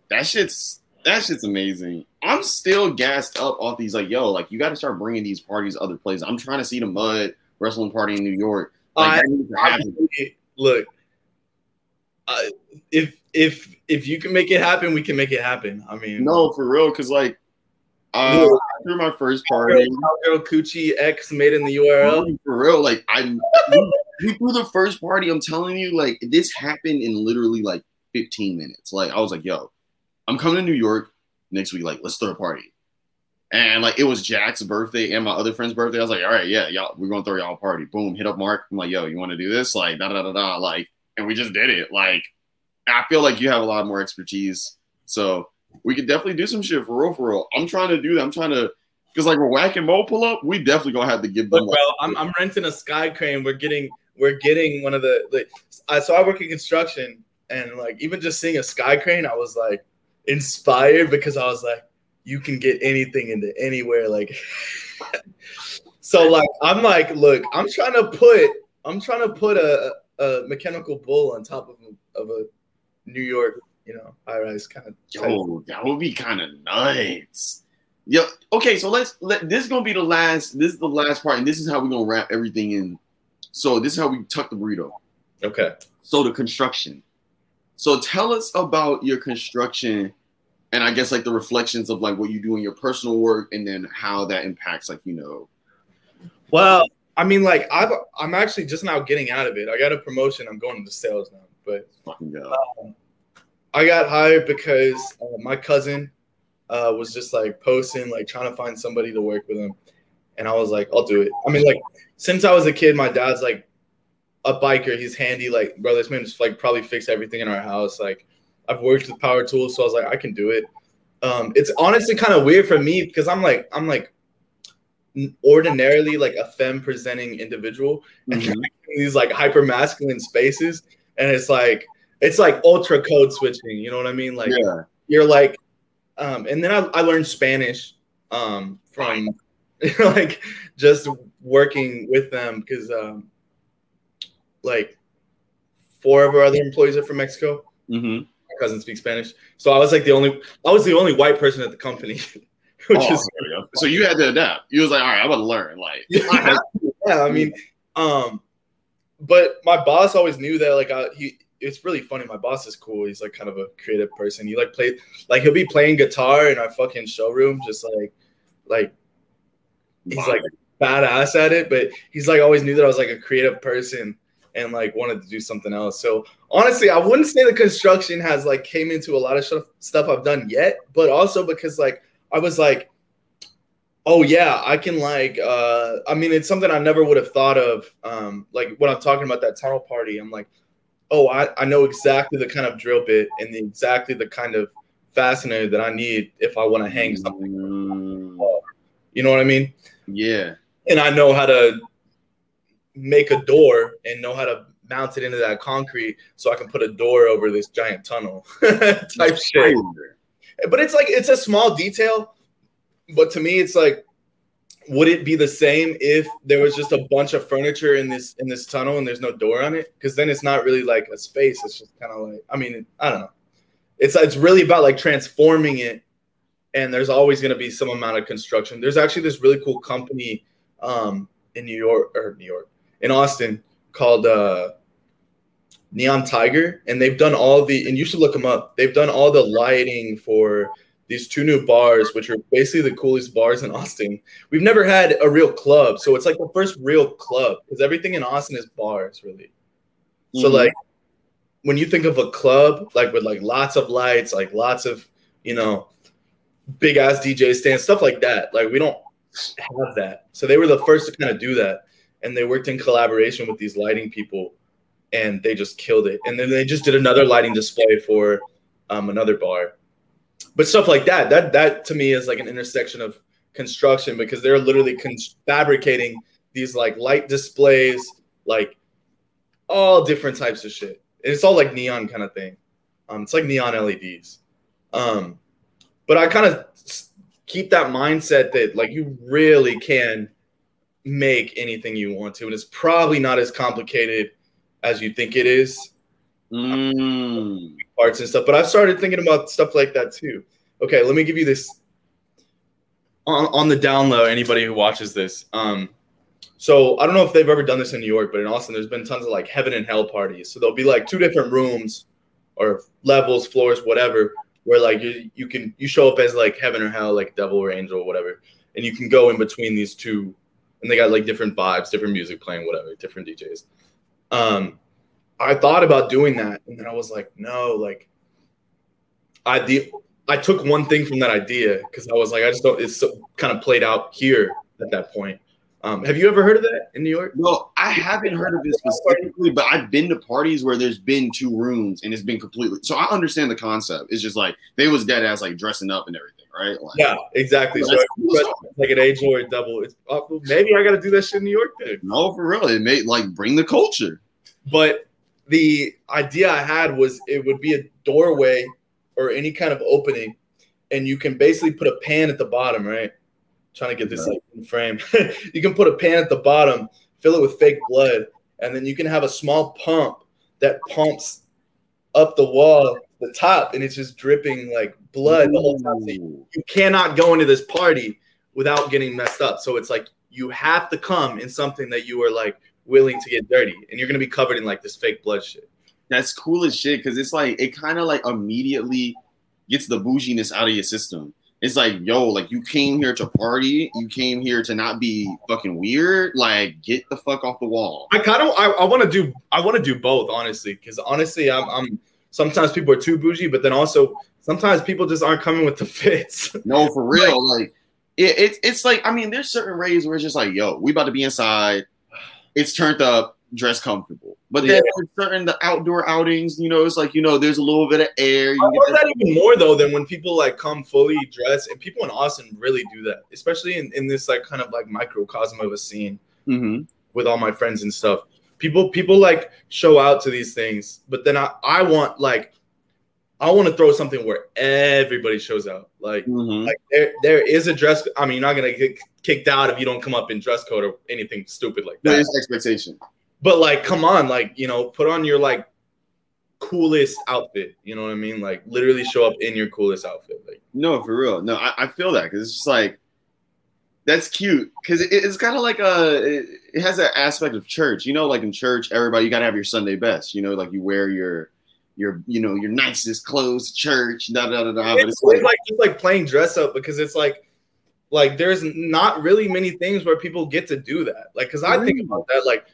A: that shit's that shit's amazing. I'm still gassed up off these like yo, like you got to start bringing these parties other places. I'm trying to see the Mud wrestling party in New York. Like,
B: I-
A: that needs to happen.
B: Obviously, look uh, if if if you can make it happen we can make it happen i mean
A: no, for real, because like uh, After my first party,
B: girl coochie x made in the url
A: for real, like I we, we threw the first party. I'm telling you, like this happened in literally like 15 minutes. Like I was like, yo, I'm coming to New York next week. Like let's throw a party. And like it was Jack's birthday and my other friend's birthday. I was like, all right, yeah, y'all, we're gonna throw y'all a party. Boom, hit up Mark. I'm like, yo, you want to do this? Like, da da da da. Like, and we just did it. Like, I feel like you have a lot more expertise, so we could definitely do some shit for real, for real. I'm trying to do that. I'm trying to, cause like we're whacking Mo pull up, we definitely gonna have to give them.
B: Look,
A: Like,
B: I'm, I'm renting a sky crane. We're getting we're getting one of the like. I so I work in construction, and like even just seeing a sky crane, I was like inspired because I was like, you can get anything into anywhere. Like, so like I'm like, look, I'm trying to put I'm trying to put a, a mechanical bull on top of a, of a New York, you know, high rise kind of.
A: Yo, that would be kind of nuts. Yo, okay, so let's let this is gonna be the last. This is the last part, and this is how we're gonna wrap everything in. So this is how we tuck the burrito.
B: Okay.
A: So the construction. So tell us about your construction, and I guess like the reflections of like what you do in your personal work, and then how that impacts like you know.
B: Well, I mean, like I've I'm actually just now getting out of it. I got a promotion. I'm going into sales now, but
A: Fucking go.
B: Um, I got hired because uh, my cousin uh, was just like posting, like trying to find somebody to work with him, and I was like, I'll do it. I mean, like since I was a kid, my dad's like a biker. He's handy. Like, bro, this man just like probably fix everything in our house. Like, I've worked with power tools, so I was like, I can do it. Um, it's honestly kind of weird for me because I'm like, I'm like ordinarily like a femme presenting individual,
A: Mhm.
B: these like hyper masculine spaces, and it's like it's like ultra code switching. You know what I mean? Like
A: yeah.
B: you're like, um, and then I, I learned Spanish um, from like just working with them because um, like four of our other employees are from Mexico.
A: Mm-hmm.
B: My cousin speaks Spanish, so I was like the only I was the only white person at the company, which
A: Oh,
B: is
A: there we go. so you had to adapt. You was like, all right, I'm gonna learn. Like,
B: yeah, yeah, I mean, um, but my boss always knew that. Like, I, he, it's really funny. My boss is cool. He's like kind of a creative person. He like play, like he'll be playing guitar in our fucking showroom, just like, like he's like badass at it. But he's like always knew that I was like a creative person and like wanted to do something else. So honestly, I wouldn't say the construction has like came into a lot of stuff stuff I've done yet, but also because like I was like oh yeah i can like uh i mean it's something i never would have thought of um like when i'm talking about that tunnel party i'm like oh i, I know exactly the kind of drill bit and the, exactly the kind of fastener that i need if i want to hang something
A: Mm,
B: You know what I mean?
A: Yeah.
B: And I know how to make a door and know how to mount it into that concrete so I can put a door over this giant tunnel type shit. But it's like it's a small detail, but to me it's like would it be the same if there was just a bunch of furniture in this in this tunnel and there's no door on it? Because then it's not really like a space. It's just kind of like I mean I don't know. It's it's really about like transforming it, and there's always going to be some amount of construction. There's actually this really cool company um, in New York or New York in Austin called uh, Neon Tiger, and they've done all the and you should look them up. They've done all the lighting for these two new bars, which are basically the coolest bars in Austin. We've never had a real club, so it's like the first real club because everything in Austin is bars, really. Mm-hmm. So like when you think of a club, like with like lots of lights, like lots of you know big ass DJ stands, stuff like that. Like we don't have that. So they were the first to kind of do that, and they worked in collaboration with these lighting people, and they just killed it. And then they just did another lighting display for um, another bar but stuff like that that that to me is like an intersection of construction because they're literally con- fabricating these like light displays like all different types of shit. And it's all like neon kind of thing. Um it's like neon leds um but i kind of keep that mindset that like you really can make anything you want to and it's probably not as complicated as you think it is.
A: Mm
B: parts and stuff. But I've started thinking about stuff like that too. Okay, let me give you this on, on the down low. Anybody who watches this, um, so I don't know if they've ever done this in New York, but in Austin, there's been tons of like heaven and hell parties. So there'll be like two different rooms or levels, floors, whatever, where like you, you can you show up as like heaven or hell, like devil or angel or whatever, and you can go in between these two, and they got like different vibes, different music playing, whatever, different DJs. Um, I thought about doing that, and then I was like, no, like I the I took one thing from that idea because I was like, I just don't. It's so, kind of played out here at that point. Um, have you ever heard of that in New York?
A: No, I haven't heard of this specifically, but I've been to parties where there's been two rooms and it's been completely. So I understand the concept. It's just like they was dead ass like dressing up and everything, right? Like,
B: yeah, exactly. So like an age or double. It's uh, maybe I got to do that shit in New York. Dude.
A: No, for real. It may like bring the culture.
B: But the idea I had was it would be a doorway or any kind of opening, and you can basically put a pan at the bottom, right? trying to get this like in frame. you can put a pan at the bottom, fill it with fake blood, and then you can have a small pump that pumps up the wall, the top, and it's just dripping like blood Ooh. the whole time. So you, you cannot go into this party without getting messed up. So it's like you have to come in something that you are like willing to get dirty, and you're gonna be covered in like this fake blood shit.
A: That's cool as shit because it's like it kind of like immediately gets the bouginess out of your system. It's like, yo, like you came here to party, you came here to not be fucking weird. Like, get the fuck off the wall.
B: I kind of, I, I want to do, I want to do both, honestly, because honestly, I'm, I'm. Sometimes people are too bougie, but then also sometimes people just aren't coming with the fits.
A: No, for real, like it, it, it's like I mean, there's certain rays where it's just like, yo, we about to be inside it's turned up, dress comfortable. But then yeah. certain the outdoor outings, you know, it's like you know, there's a little bit of air. You
B: I that even more though than when people like come fully dressed, and people in Austin really do that, especially in, in this like kind of like microcosm of a scene
A: mm-hmm.
B: with all my friends and stuff. People people like show out to these things, but then I I want like I want to throw something where everybody shows out. Like,
A: mm-hmm.
B: like there, there is a dress. I mean, you're not gonna get kicked out if you don't come up in dress code or anything stupid like that.
A: There is expectation.
B: But like, come on, like you know, put on your like coolest outfit. You know what I mean? Like, literally show up in your coolest outfit. Like,
A: no, for real. No, I, I feel that because it's just like that's cute because it, it's kind of like a it, it has an aspect of church. You know, like in church, everybody you gotta have your Sunday best. You know, like you wear your your you know your nicest clothes church. Da da da da.
B: But it's, it's like, like just like playing dress up because it's like like there's not really many things where people get to do that. Like because I think about that like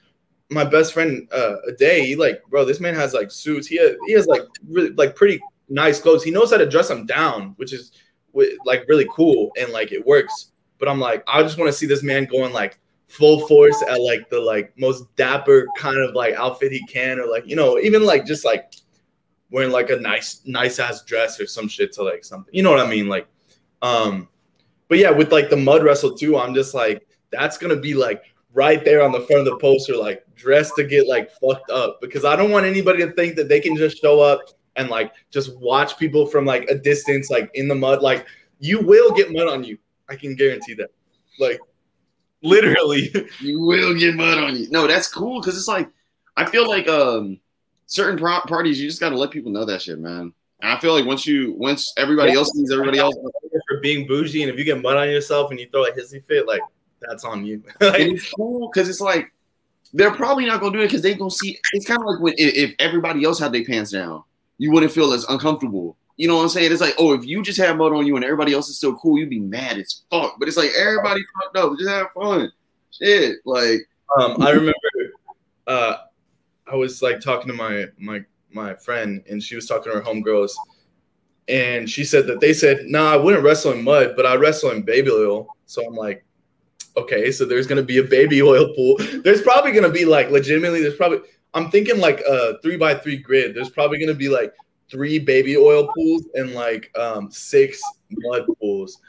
B: my best friend uh, a day he like bro this man has like suits he has, he has like really like pretty nice clothes he knows how to dress them down which is like really cool and like it works but i'm like i just want to see this man going like full force at like the like most dapper kind of like outfit he can or like you know even like just like wearing like a nice nice ass dress or some shit to like something. You know what I mean? Like, um, But yeah, with like the mud wrestle too, I'm just like, that's gonna be like right there on the front of the poster, like dressed to get like fucked up because I don't want anybody to think that they can just show up and like just watch people from like a distance, like in the mud. Like you will get mud on you. I can guarantee that. Like literally.
A: You will get mud on you. No, that's cool because it's like I feel like um certain pro- parties you just got to let people know that shit, man. And I feel like once you once everybody
B: Yeah.
A: else sees everybody else,
B: for being bougie, and if you get mud on yourself and you throw a hissy fit, like that's on you. Like,
A: it's cool because it's like they're probably not gonna do it because they gonna see. It's kind of like when if, everybody else had their pants down, you wouldn't feel as uncomfortable. You know what I'm saying? It's like, oh, if you just have mud on you and everybody else is still cool, you'd be mad as fuck. But it's like everybody fucked up, just have fun. Shit, like
B: um, I remember uh, I was like talking to my my my friend, and she was talking to her homegirls, and she said that they said, "Nah, I wouldn't wrestle in mud, but I wrestle in baby oil." So I'm like, okay, so there's gonna be a baby oil pool. There's probably gonna be like legitimately. There's probably I'm thinking like a three by three grid. There's probably gonna be like three baby oil pools and like um six mud pools.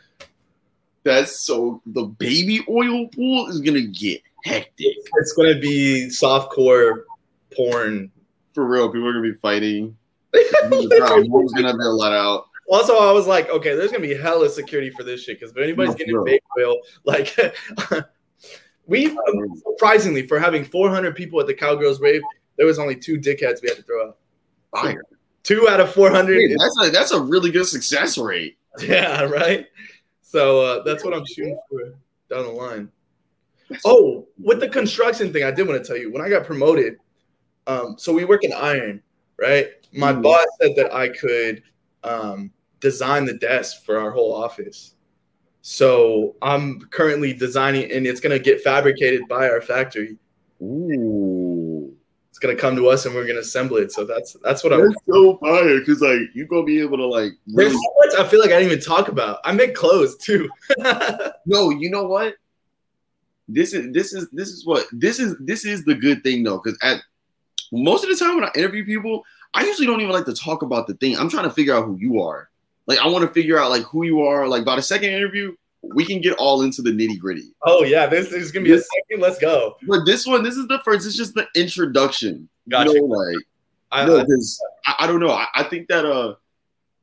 A: that's so the baby oil pool is gonna get hectic
B: It's gonna be softcore porn.
A: for real. People are gonna be fighting. Moon's gonna be let out.
B: Also, I was like, okay, there's gonna be hella security for this shit because if anybody's getting
A: Bro.
B: baby oil, like we surprisingly for having 400 people at the Cowgirls rave, there was only two dickheads we had to throw out.
A: Fire.
B: Two out of 400.
A: Hey, that's a that's a really good success rate.
B: Yeah, right. So uh, that's what I'm shooting for down the line. Oh, with the construction thing, I did want to tell you when I got promoted. Um, so we work in iron, right? My
A: Mhm.
B: boss said that I could um, design the desk for our whole office. So I'm currently designing, and it's gonna get fabricated by our factory.
A: Ooh.
B: It's gonna come to us, and we're gonna assemble it. So that's that's what I'm.
A: So fire because like you gonna be able to like
B: There's so much I feel like I didn't even talk about. I make clothes too.
A: no you know what this is this is this is what this is this is the good thing though because at most of the time when I interview people I usually don't even like to talk about the thing I'm trying to figure out who you are like I want to figure out like who you are like by the second interview we can get all into the nitty gritty
B: Oh yeah, this is gonna be a second. Let's go.
A: but this one this is the first it's just the introduction
B: Gotcha.
A: you know like
B: I,
A: no
B: I-
A: I, don't know I, I think that uh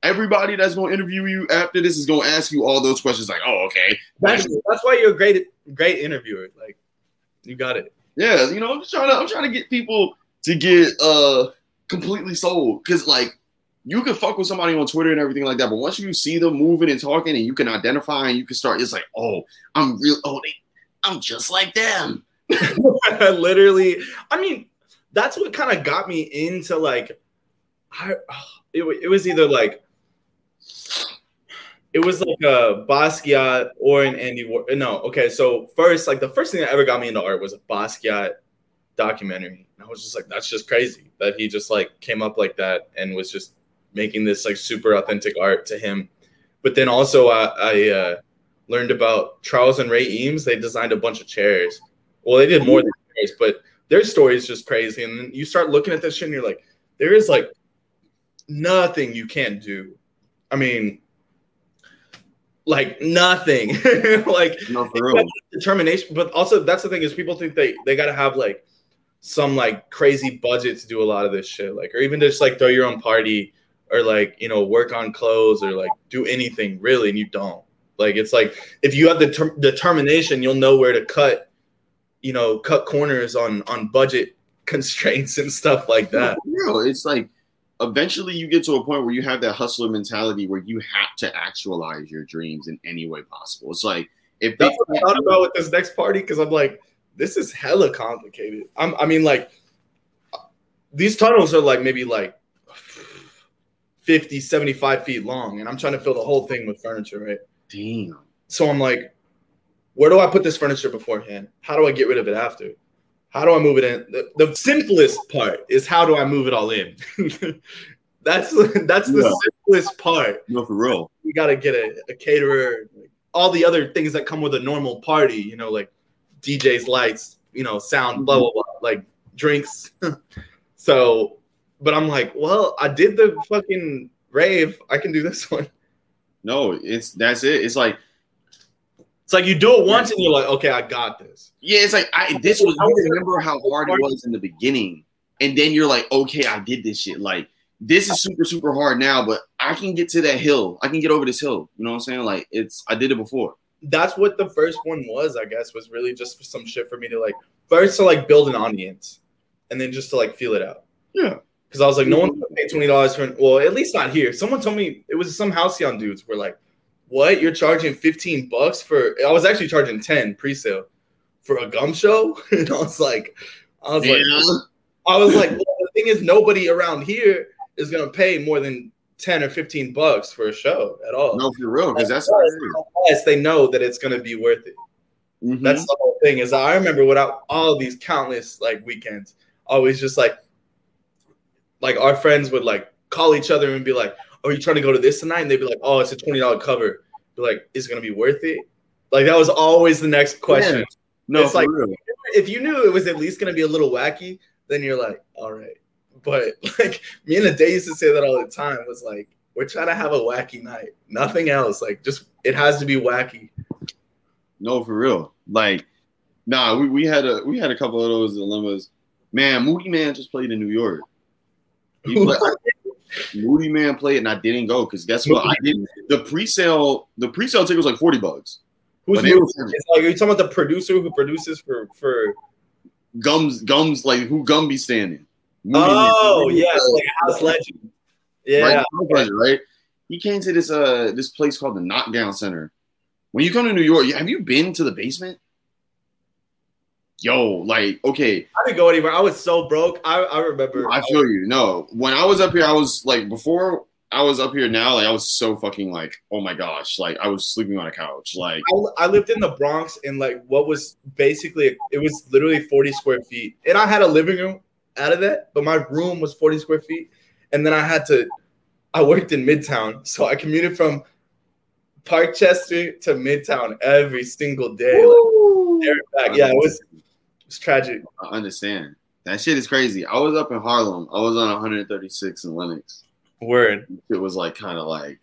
A: everybody that's gonna interview you after this is gonna ask you all those questions like oh okay
B: that's, that's why you're a great, great interviewer. Like, you got it.
A: Yeah, you know, I'm just trying to I'm trying to get people to get uh completely sold because like you can fuck with somebody on Twitter and everything like that, but once you see them moving and talking and you can identify and you can start, it's like, oh, I'm real. Oh, they, I'm just like them.
B: Literally, I mean, that's what kind of got me into like, I, it, it was either like, it was like a Basquiat or an Andy War. No, okay. So first, like the first thing that ever got me into art was a Basquiat documentary. And I was just like, that's just crazy that he just like came up like that and was just making this like super authentic art to him. But then also, I, I uh, learned about Charles and Ray Eames. They designed a bunch of chairs. Well, they did more than chairs, but their story is just crazy. And then you start looking at this shit and you're like, there is like nothing you can't do. I mean, like nothing. like
A: No, for real.
B: determination but also that's the thing is people think they they got to have like some like crazy budget to do a lot of this shit like or even just like throw your own party or like you know work on clothes or like do anything really and you don't like it's like if you have the ter- determination you'll know where to cut you know cut corners on on budget constraints and stuff like that
A: No. It's like eventually you get to a point where you have that hustler mentality where you have to actualize your dreams in any way possible. It's like if
B: That's what I thought about with this next party because I'm like, this is hella complicated. I'm, I mean, like, these tunnels are like maybe like 50, 75 feet long, and I'm trying to fill the whole thing with furniture, right?
A: damn.
B: So I'm like, where do I put this furniture beforehand? How do I get rid of it after? How do I move it in? The, the simplest part is how do I move it all in? that's that's the
A: Yeah.
B: simplest part
A: No, for real.
B: we got to get a, a caterer, like, all the other things that come with a normal party, you know, like DJs, lights, you know, sound, mm-hmm. blah, blah, blah, like drinks. so, but I'm like, well, I did the fucking rave. I can do this one.
A: No, it's that's it. It's like
B: It's like you do it once and you're like, okay, I got this.
A: Yeah, it's like I this was you remember how hard it was in the beginning, and then you're like, okay, I did this shit. Like this is super super hard now, but I can get to that hill. I can get over this hill. You know what I'm saying? Like it's I did it before.
B: That's what the first one was, I guess, was really just for some shit for me to like first to like build an audience, and then just to like feel it out.
A: Yeah.
B: Because I was like, no one's gonna mm-hmm. pay twenty dollars for well, at least not here. Someone told me it was some halcyon dudes were like, what? You're charging 15 bucks for I was actually charging 10 pre-sale for a gum show? and I was like, I was
A: Yeah.
B: like, I was like, well, the thing is, nobody around here is gonna pay more than 10 or 15 bucks for a show at all.
A: No, for real, because that's how it is.
B: They know that it's gonna be worth it.
A: Mhm.
B: That's the whole thing. Is I remember without all these countless like weekends, always just like like our friends would like call each other and be like, "Are you trying to go to this tonight?" And they'd be like, "Oh, it's a twenty dollar cover." Be like, "Is it gonna be worth it?" Like that was always the next question.
A: no,
B: it's
A: for
B: like-
A: real.
B: If you knew it was at least gonna be a little wacky, then you're like, "All right." But like me and the day used to say that all the time was like, "We're trying to have a wacky night, nothing else. Like just it has to be wacky."
A: No, for real. Like, nah, we, we had a we had a couple of those dilemmas. Man, Moodymann just played in New York. Played, Moodymann played, and I didn't go because guess what? I didn't. The pre-sale the pre-sale ticket was like forty bucks.
B: Who's? It's like, are you talking about the producer who produces for for?
A: Gums Gums like who Gum be standing?
B: Oh yeah, like a house legend. Yeah,
A: right? Right? He came to this uh this place called the Knockdown Center. When you come to New York, have you been to the basement? Yo, like, okay,
B: I didn't go anywhere. I was so broke. I, I remember.
A: I feel you. No, when I was up here, I was like before I was up here now, like I was so fucking like, oh my gosh, like I was sleeping on a couch. Like,
B: I, I lived in the Bronx in like what was basically it was literally 40 square feet, and I had a living room out of that, but my room was 40 square feet, and then I had to. I worked in Midtown, so I commuted from Parkchester to Midtown every single day. Like, back. Yeah, it was it was tragic.
A: I understand. That shit is crazy. I was up in Harlem. I was on 136 in Lenox.
B: Word.
A: It was like kind of like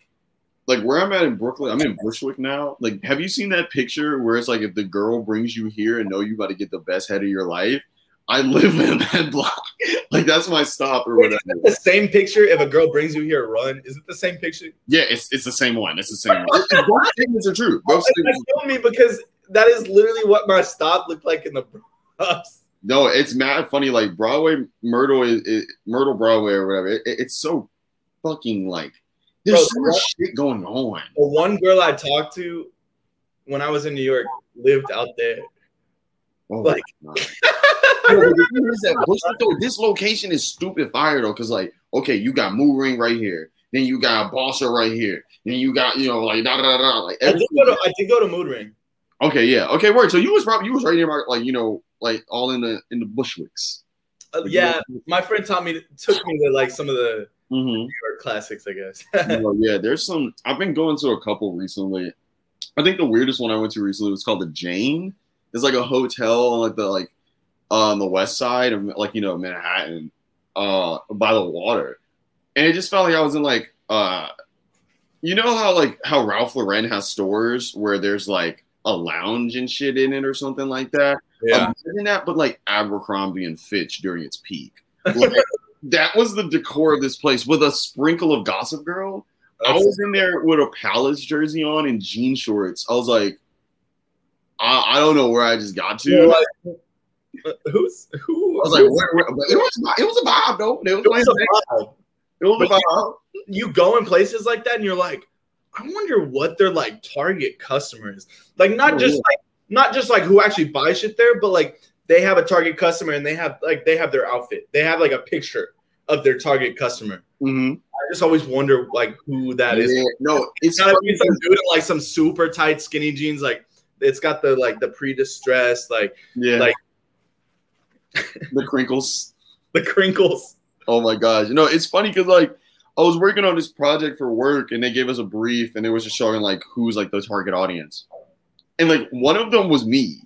A: like where I'm at in Brooklyn. I'm in Bushwick now. Like, have you seen that picture where it's like if the girl brings you here and know you about to get the best head of your life? I live in that block. like that's my stop or
B: Wait,
A: whatever.
B: is it the same picture if a girl brings you here to run? Is it the same picture?
A: Yeah, it's it's the same one. It's the same one. Both statements are true. Both statements.
B: killed me because that is literally what my stop looked like in the Bronx.
A: No, it's mad funny. Like Broadway, Myrtle, is, is, Myrtle Broadway or whatever. It, it- it's so fucking like there's
B: Bro,
A: so much shit going on.
B: The one girl I talked to when I was in New York lived out there.
A: Oh
B: Like-
A: Yo, but the thing is that Bushwick, though, this location is stupid fire though, because like, okay, you got Mood Ring right here, then you got Bossa right here, then you got you know like da da da da like
B: I did, go to, I did go to Mood Ring.
A: Okay, yeah, okay, word. So you was probably you was right near my like you know like all in the in the Bushwicks.
B: Uh, yeah, my friend taught me took me to like some of the
A: Mm-hmm.
B: New York classics, I guess.
A: Well, yeah, there's some. I've been going to a couple recently. I think the weirdest one I went to recently was called the Jane. It's like a hotel on like the like uh, on the west side of like you know Manhattan, uh, by the water, and it just felt like I was in like uh, you know how like how Ralph Lauren has stores where there's like a lounge and shit in it or something like that.
B: yeah,
A: Imagine that, but like Abercrombie and Fitch during its peak. Like, that was the decor of this place with a sprinkle of Gossip Girl. I was in there with a Palace jersey on and jean shorts. I was like, I, I don't know where I just got to.
B: you're like, uh, who's who?
A: I was like, where, where, but it was it was a vibe though. It was,
B: It was a vibe.
A: it was a vibe.
B: you go in places like that and you're like, I wonder what their like target customers like not
A: Oh,
B: just
A: yeah.
B: like not just like who actually buys shit there, but like they have a target customer and they have like they have their outfit. They have like a picture of their target customer.
A: Mhm.
B: I just always wonder like who that is.
A: Yeah, no, it's
B: It's not
A: funny
B: be some dude in like some super tight skinny jeans, like it's got the like the pre-distressed, like
A: yeah,
B: like-
A: the crinkles.
B: the crinkles.
A: Oh my gosh. You know, it's funny because like I was working on this project for work and they gave us a brief and it was just showing like who's like the target audience. And like one of them was me.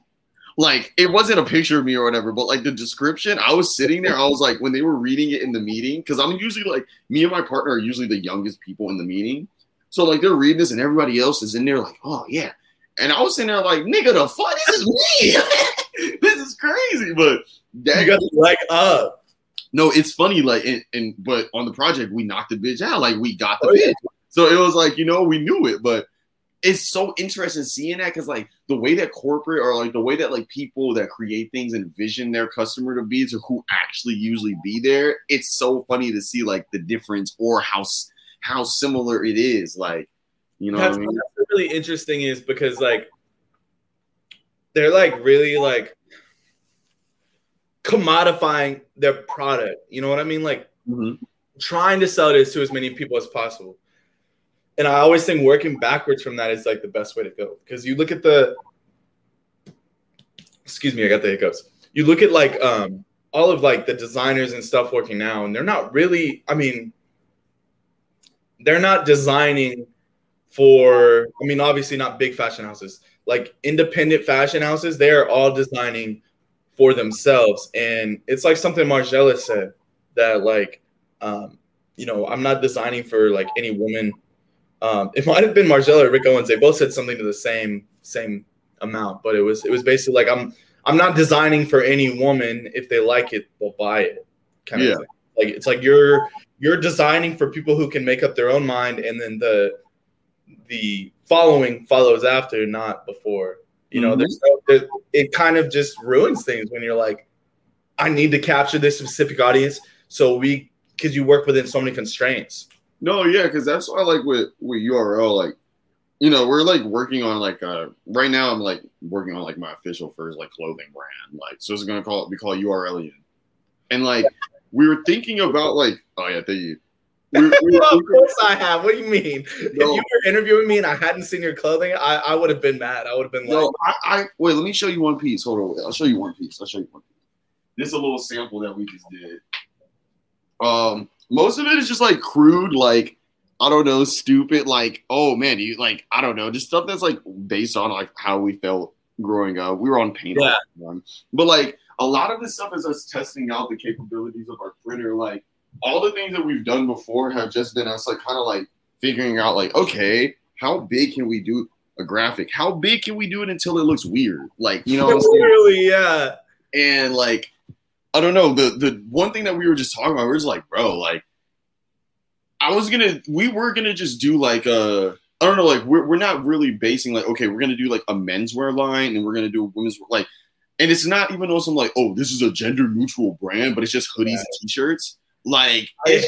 A: Like it wasn't a picture of me or whatever, but like the description, I was sitting there, I was like, when they were reading it in the meeting, because I'm usually like me and my partner are usually the youngest people in the meeting. So like they're reading this and everybody else is in there like, oh yeah. And I was sitting there like, nigga, the fuck, this is me. this is crazy. But that
B: You got leg up. Uh.
A: no, it's funny, like, and, and but on the project, we knocked the bitch out. Like, we got the
B: Oh, yeah.
A: bitch. So it was like, you know, we knew it, but it's so interesting seeing that because like the way that corporate or like the way that like people that create things envision their customer to be to who actually usually be there, it's so funny to see like the difference or how how similar it is. Like, you know,
B: That's,
A: what I mean?
B: that's what's really interesting is because like they're like really like commodifying their product. You know what I mean? Like
A: Mhm.
B: trying to sell this to as many people as possible. And I always think working backwards from that is like the best way to go because you look at the excuse me, I got the hiccups. You look at like um all of like the designers and stuff working now, and they're not really, I mean, they're not designing for, I mean, obviously not big fashion houses, like independent fashion houses, they are all designing for themselves. And it's like something Margiela said that like um, you know, I'm not designing for like any woman. Um, it might have been Margiela or Rick Owens. They both said something to the same same amount, but it was it was basically like I'm I'm not designing for any woman. If they like it, they'll buy it. Kind
A: Yeah.
B: of thing. Like it's like you're you're designing for people who can make up their own mind, and then the the following follows after, not before. You know,
A: Mhm.
B: there's no, there, it kind of just ruins things when you're like, I need to capture this specific audience, so we because you work within so many constraints.
A: No, yeah, because that's why like with with URL, like you know, we're like working on like uh right now I'm like working on like my official first like clothing brand. Like so it's gonna call it we call it URL And like we were thinking about like oh yeah, thank you. We, we,
B: of course I have. What do you mean? If you were interviewing me and I hadn't seen your clothing, I, I would have been mad. I would have been like,
A: no, I, I wait, let me show you one piece. Hold on, I'll show you one piece. I'll show you one piece. This is a little sample that we just did. Um, most of it is just like crude, like I don't know, stupid, like oh man, you like I don't know, just stuff that's like based on like how we felt growing up. We were on paint,
B: Yeah.
A: but like a lot of this stuff is us testing out the capabilities of our printer. Like all the things that we've done before have just been us like kind of like figuring out like okay, how big can we do a graphic? How big can we do it until it looks weird? Like you know,
B: literally, yeah.
A: and like I don't know the the one thing that we were just talking about, we were just like, bro, like I was gonna, we were gonna just do like a, I don't know, like we're we're not really basing like, okay, we're gonna do like a menswear line and we're gonna do a women's like, and it's not even also like, oh, this is a gender neutral brand, but it's just hoodies and t-shirts. Like,
B: I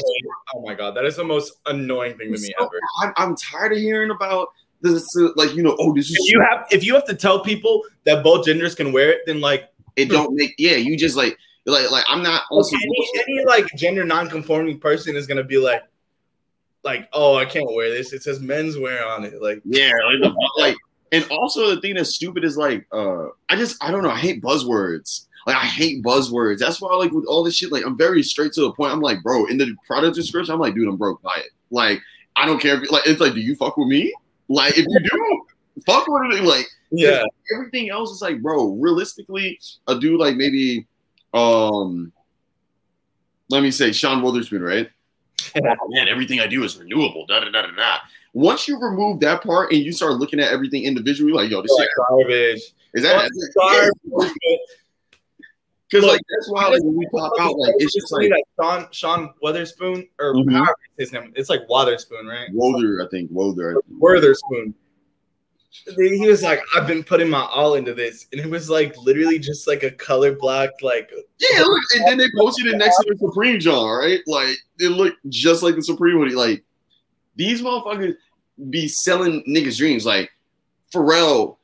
B: oh my god, that is the most annoying thing to me
A: so-
B: ever.
A: I'm, I'm tired of hearing about this, like you know, oh, this is
B: If you have if you have to tell people that both genders can wear it, then like
A: it don't make, yeah, you just like. Like, like I'm not also
B: any, any like gender non-conforming person is gonna be like, like, oh, I can't wear this. It says menswear on it. Like,
A: Yeah, like, the like, and also the thing that's stupid is like, uh, I just, I don't know, I hate buzzwords. Like, I hate buzzwords. That's why, like, with all this shit, like, I'm very straight to the point. I'm like, bro, in the product description, I'm like, dude, I'm broke. by it. Like, I don't care if, like, it's like, do you fuck with me? Like, if you do, fuck with it. Like,
B: yeah,
A: everything else is like, bro, realistically, a dude like maybe, um, let me say Sean Witherspoon, right? oh man, everything I do is renewable. Da da da da da. Once you remove that part and you start looking at everything individually, like, yo, this shit,
B: garbage.
A: is that
B: Garbage.
A: because like that's why like when we pop out, like it's just like
B: Sean Sean Witherspoon or
A: Mhm.
B: his name. It's like Witherspoon, right?
A: Wother, I think Wother.
B: Witherspoon. He was like, I've been putting my all into this, and it was like literally just like a color black, like
A: Yeah, look, and then they posted it next to the Supreme John, right? Like it looked just like the Supreme hoodie. Like these motherfuckers be selling niggas dreams. Like Pharrell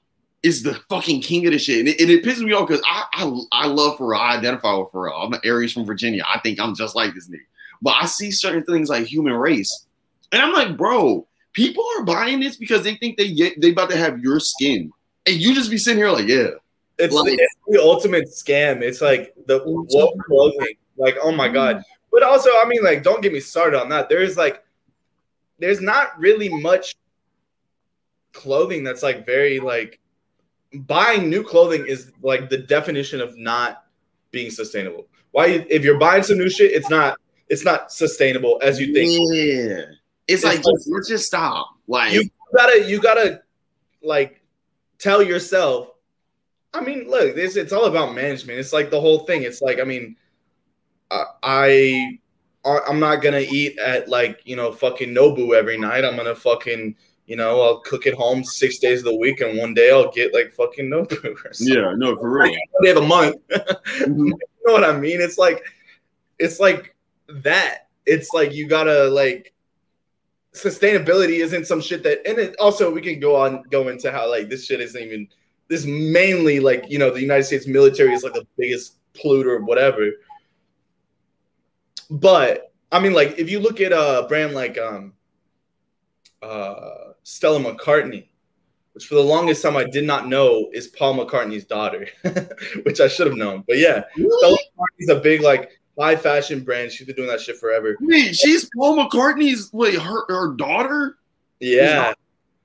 A: is the fucking king of this shit, and it, and it pisses me off because I, I I love Pharrell. I identify with Pharrell. I'm an Aries from Virginia. I think I'm just like this nigga. But I see certain things like human race, and I'm like, bro, people are buying this because they think they get they about to have your skin, and you just be sitting here like, yeah.
B: it's,
A: Like-
B: it's the ultimate scam. It's like the woke clothing. Like, oh my god. Mm-hmm. But also, I mean, like, don't get me started on that. There's like, there's not really much clothing that's like very like buying new clothing is like the definition of not being sustainable. Why you, if you're buying some new shit, it's not it's not sustainable as you think.
A: Yeah. It's
B: It's
A: like
B: like-
A: just, let's just stop. Like
B: You gotta you gotta like tell yourself, I mean, look, this it's all about management. It's like the whole thing. It's like, I mean, I, I I'm not gonna eat at like you know fucking Nobu every night. I'm gonna fucking you know I'll cook at home six days of the week, and one day I'll get like fucking no Or.
A: Yeah, no, for real.
B: Like, day of the month.
A: Mhm.
B: you know what I mean? It's like it's like that. It's like you gotta like sustainability isn't some shit that and it also we can go on go into how like this shit isn't even this mainly like you know the United States military is like the biggest polluter of whatever. But I mean like if you look at a brand like um uh Stella McCartney, which for the longest time I did not know is Paul McCartney's daughter, which I should have known. But yeah, Stella McCartney's a big like high fashion brand. She's been doing that shit forever.
A: Wait, she's Paul McCartney's wait, her her daughter?
B: Yeah,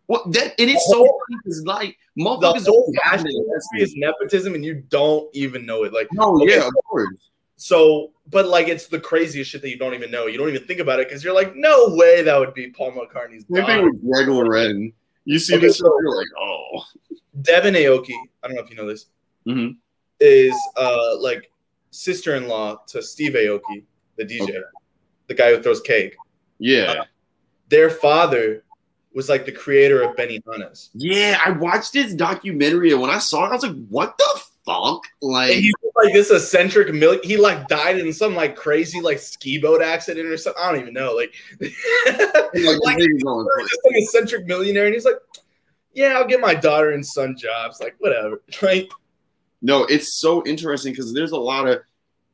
A: What that and it's so because like
B: the
A: motherfuckers
B: whole
A: don't
B: fashion industry is nepotism, and you don't even know it. Like oh,
A: No,
B: Okay.
A: yeah, of course.
B: so, but like it's the craziest shit that you don't even know. You don't even think about it because you're like, no way that would be Paul McCartney's
A: Same thing with Greg Lauren. You see
B: Okay,
A: this
B: so-
A: you're like, oh.
B: Devon Aoki, I don't know if you know this,
A: Mhm.
B: is uh like sister-in-law to Steve Aoki, the DJ,
A: Okay.
B: the guy who throws cake.
A: Yeah.
B: Their father was like the creator of Benny Benihana's.
A: Yeah, I watched his documentary and when I saw it, I was like, what the fuck? Like
B: And he's like this eccentric mil- he like died in some like crazy like ski boat accident or something. I don't even know. Like,
A: like,
B: like
A: going
B: just like eccentric millionaire, and he's like, "Yeah, I'll get my daughter and son jobs, like whatever." Like,
A: No, it's so interesting because there's a lot of,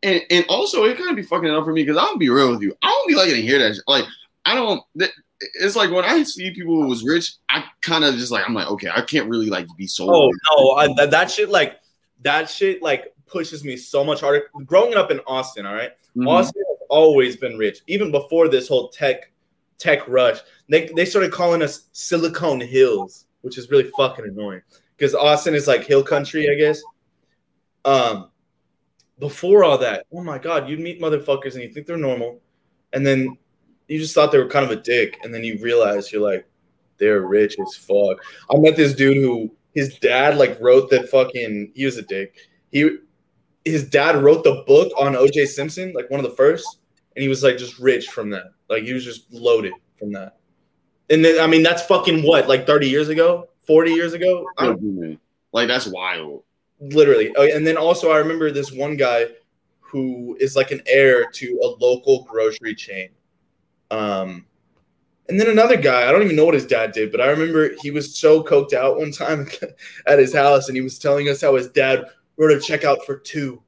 A: and, and also it kind of be fucking up for me because I'll be real with you. I don't be liking to hear that. Shit. Like I don't. That, it's like when I see people who was rich, I kind of just like I'm like, okay, I can't really like be so.
B: oh no, I, that, that shit like that shit like pushes me so much harder. Growing up in Austin, all right,
A: Mhm.
B: Austin has always been rich, even before this whole tech tech rush. They they started calling us Silicon Hills, which is really fucking annoying because Austin is like hill country, I guess. Um, before all that, oh my god, you'd meet motherfuckers and you think they're normal, and then you just thought they were kind of a dick, and then you realize you're like, they're rich as fuck. I met this dude who his dad like wrote the fucking he was a dick. He his dad wrote the book on OJ Simpson, like one of the first, and he was like just rich from that. Like he was just loaded from that. And then I mean that's fucking what, like 30 years ago, 40 years ago?
A: Like that's wild.
B: literally. Oh, and then also I remember this one guy who is like an heir to a local grocery chain. Um and then another guy, I don't even know what his dad did, but I remember he was so coked out one time at his house and he was telling us how his dad wrote a check out for two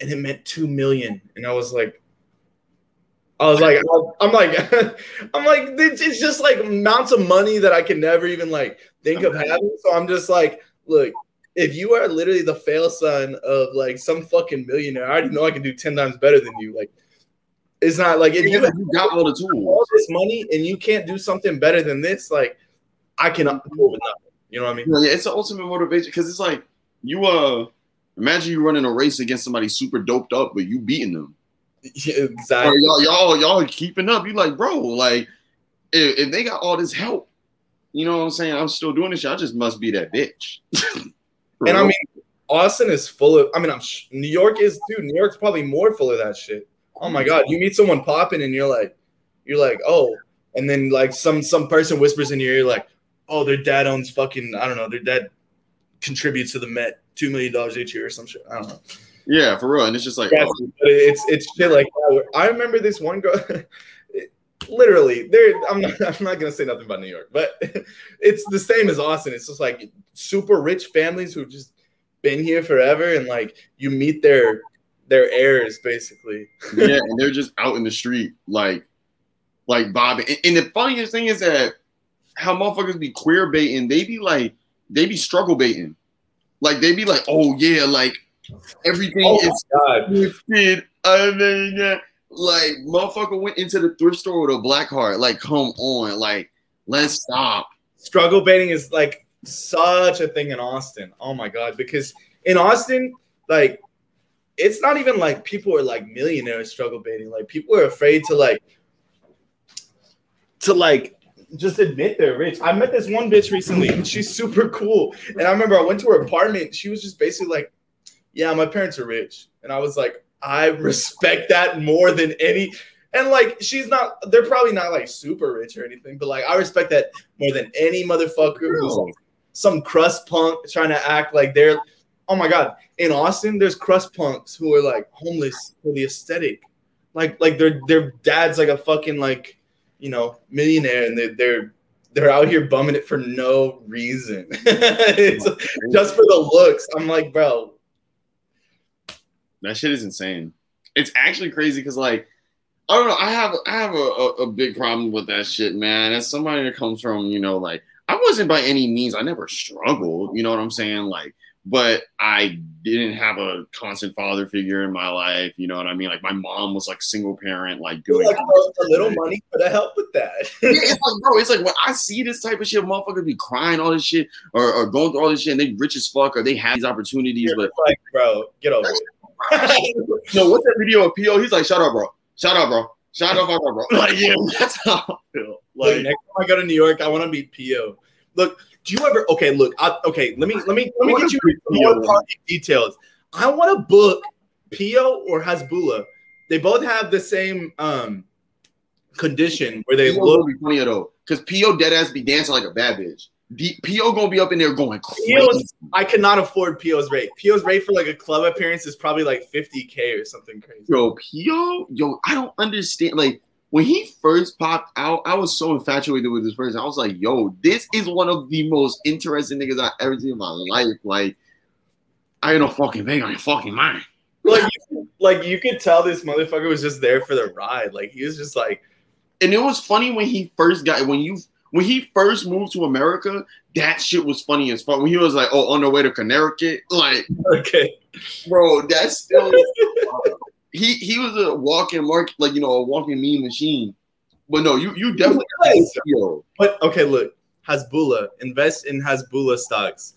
B: and it meant two million. And I was like, I was like, I'm like, I'm like, it's just like amounts of money that I can never even like think of having. So I'm just like, look, if you are literally the fail son of like some fucking millionaire, I already know I can do 10 times better than you. Like, it's not like if you
A: you got all the tools, all
B: this money and you can't do something better than this, like, I cannot do nothing. You know what I mean?
A: Yeah, it's the ultimate motivation because it's like you uh imagine you running a race against somebody super doped up, but you beating them.
B: Yeah, exactly.
A: y'all, y'all, y'all keeping up. You like, bro, like if, if they got all this help, you know what I'm saying? I'm still doing this shit. I just must be that bitch.
B: And I mean, Austin is full of. I mean, I'm New York is too. New York's probably more full of that shit. Oh my god, you meet someone popping and you're like, you're like, oh, and then like some some person whispers in your ear like, oh, their dad owns fucking. I don't know. Their dad contributes to the Met two million dollars each year or some shit. I don't know.
A: yeah, for real. And it's just like,
B: Yes,
A: oh,
B: but it's it's shit like I remember this one girl. Literally, there. I'm not. I'm not gonna say nothing about New York, but it's the same as Austin. It's just like super rich families who've just been here forever, and like you meet their their heirs basically.
A: yeah, and they're just out in the street, like, like bobbing. And, and the funniest thing is that how motherfuckers be queer baiting, they be like, they be struggle baiting. Like they be like, oh yeah, like everything
B: Oh
A: is twisted. I mean, yeah. like motherfucker went into the thrift store with a black heart. Like, come on, like, let's stop.
B: Struggle baiting is like such a thing in Austin. Oh my god! Because in Austin, like, it's not even like people are like millionaires struggle baiting. Like people are afraid to like to like just admit they're rich. I met this one bitch recently, and she's super cool. And I remember I went to her apartment. She was just basically like, "Yeah, my parents are rich," and I was like, "I respect that more than any." And like, she's not. They're probably not like super rich or anything, but like, I respect that more than any motherfucker who's like, some crust punk trying to act like they're. Oh my god! In Austin, there's crust punks who are like homeless for the aesthetic, like like their their dad's like a fucking like you know, millionaire and they're they're they're out here bumming it for no reason. it's just for the looks. I'm like, bro.
A: That shit is insane. It's actually crazy because like I don't know. I have I have a, a, a, big problem with that shit, man. As somebody that comes from, you know, like I wasn't by any means, I never struggled, you know what I'm saying? Like but I didn't have a constant father figure in my life. You know what I mean? Like my mom was like single parent, like doing
B: like, a little money could have helped with that.
A: yeah, it's like, bro, it's like when I see this type of shit, motherfuckers be crying all this shit or, or going through all this shit, and they rich as fuck or they have these opportunities, You're but
B: like, bro, get over
A: it. no, what's that video of Po? He's like, shut up, bro. Shut up, bro. Shut up, bro. Like, yeah, that's how I feel.
B: Like, next time I go to New York, I want to meet Po. Look, do you ever? Okay, look. I, okay, let me let me let me get you more party details. I want to book Po or Hasbulla. They both have the same um condition where they
A: P.O. look. Be funny though, because Po dead ass be dancing like a bad bitch. D- Po gonna be up in there going crazy.
B: I cannot afford Po's rate. Po's rate for like a club appearance is probably like 50k or something crazy.
A: Yo, Po, yo, I don't understand. Like when he first popped out, I was so infatuated with this person. I was like, yo, this is one of the most interesting niggas I've ever seen in my life. Like, I ain't no fucking thing on your fucking mind.
B: Like, like you could tell this motherfucker was just there for the ride. Like he was just like,
A: and it was funny when he first got when you when he first moved to America. That shit was funny as fuck. When he was like, oh, on the way to Connecticut, like,
B: okay,
A: bro, that's still he he was a walking mark like you know a walking meme machine. But no, you you definitely.
B: But okay, look, Hasbulla invest in Hasbulla stocks.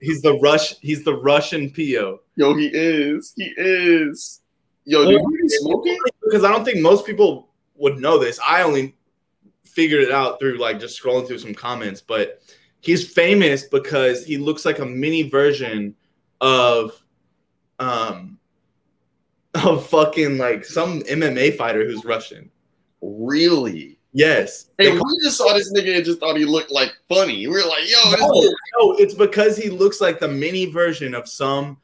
B: He's the rush. He's the Russian PO.
A: Yo, he is. He is. Yo, dude, smoking?
B: Because I don't think most people would know this. I only figured it out through like just scrolling through some comments. But he's famous because he looks like a mini version of um of fucking like some MMA fighter who's Russian.
A: Really?
B: Yes.
A: Hey, we just saw this nigga and just thought he looked like funny. We were like, yo, no,
B: no, it's because he looks like the mini version of some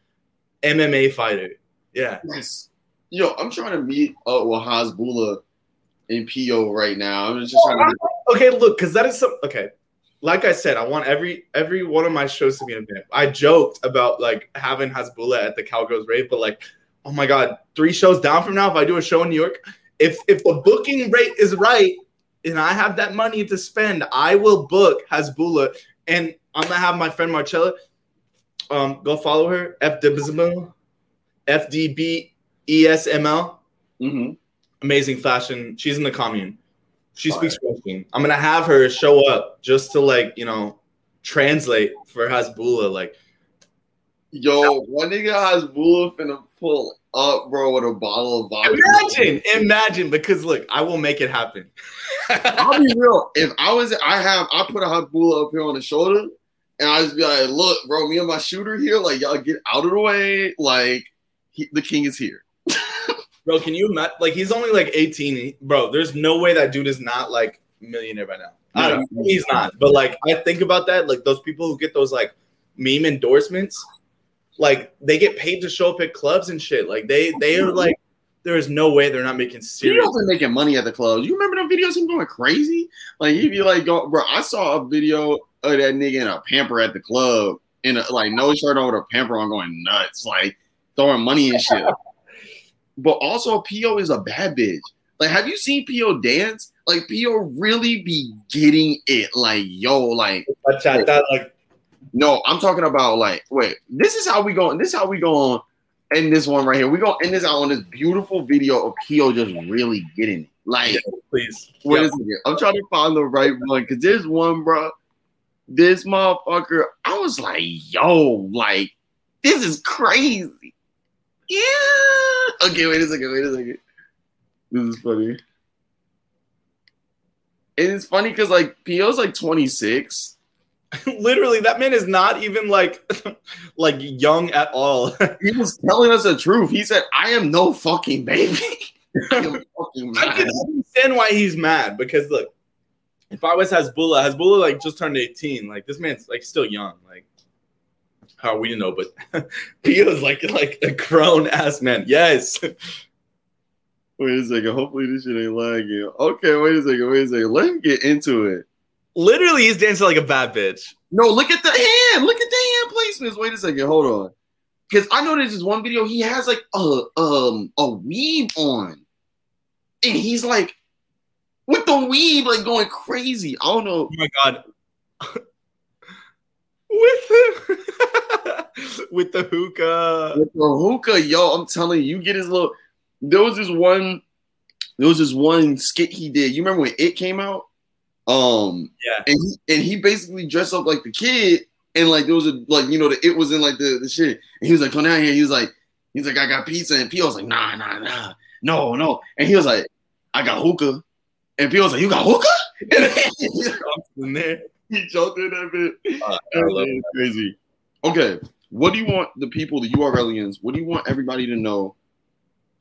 B: MMA fighter. Yeah.
A: Yes. Yo, I'm trying to meet uh, with Hasbulla in PO right now. I'm just trying to.
B: Okay, look, because that is some. Okay, like I said, I want every every one of my shows to be an event. I joked about like having Hasbulla at the Cowgirls rave, but like oh my god, three shows down from now, if I do a show in New York, if if the booking rate is right and I have that money to spend, I will book Hasbulla. And I'm gonna have my friend Marcella. Um, go follow her. FDBSML, FDBESML. Mm-hmm. Amazing fashion. She's in the commune. She speaks. Russian. I'm gonna have her show up just to like you know translate for Hasbulla. Like,
A: yo, one nigga Hasbulla finna pull up, bro, with a bottle of vodka.
B: Imagine, imagine, because look, I will make it happen.
A: I'll be real. If I was, I have, I put a hot bull up here on the shoulder, and I just be like, look, bro, me and my shooter here, like y'all get out of the way, like he, the king is here.
B: bro, can you imagine? Like he's only like 18, bro. There's no way that dude is not like millionaire by now. I don't know. He's not, but like I think about that, like those people who get those like meme endorsements like they get paid to show up at clubs and shit. Like they they are like there is no way they're not making serious.
A: He making money at the clubs. You remember them videos him going crazy? Like he'd be like, go, bro. I saw a video of that nigga in a pamper at the club in a uh, like no shirt on with a pamper on, going nuts, like throwing money and shit. but also, Po is a bad bitch. Like, have you seen Po dance? Like, Po really be getting it. Like, yo, like,
B: like
A: no, I'm talking about like, wait, this is how we go. This is how we go on in this one right here. We go end this out on this beautiful video of Keo just really getting it. Like, yeah,
B: please.
A: What yep. is it? I'm trying to find the right one because there's one, bro. This motherfucker, I was like, yo, like, this is crazy. Yeah. Okay, wait a second. Wait a second. This is funny. And it's funny because like Po's like 26.
B: Literally, that man is not even like like young at all.
A: He was telling us the truth. He said, "I am no fucking baby." I am fucking
B: I can understand why he's mad because look, if I was Hasbulla, Hasbulla like just turned 18. Like this man's like still young. Like how we know? But Pio's like like a grown ass man. Yes.
A: Wait a second. Hopefully this shit ain't lagging. Okay, wait a second. Wait a second. Let him get into it.
B: Literally, he's dancing like a bad bitch.
A: No, look at the hand. Look at the hand placements. Wait a second. Hold on. Because I know there's this one video. He has like a um a weave on, and he's like with the weave like going crazy. I don't know.
B: Oh my god. with the with the hookah.
A: With the hookah, yo, I'm telling you, you get his little. There was this one. There was this one skit he did. You remember when it came out? Um,
B: Yeah.
A: and he and he basically dressed up like the kid, and like there was a like you know the it was in like the the shit, and he was like, come down here. He was like, he's like, I got pizza, and P was like, nah, nah, nah, no, no, and he was like, I got hookah, and P was like, you got hookah, and he
B: In there.
A: he jumped in that bit.
B: Uh, I
A: That
B: love
A: is crazy. Okay, what do you want the people, the URLians, what do you want everybody to know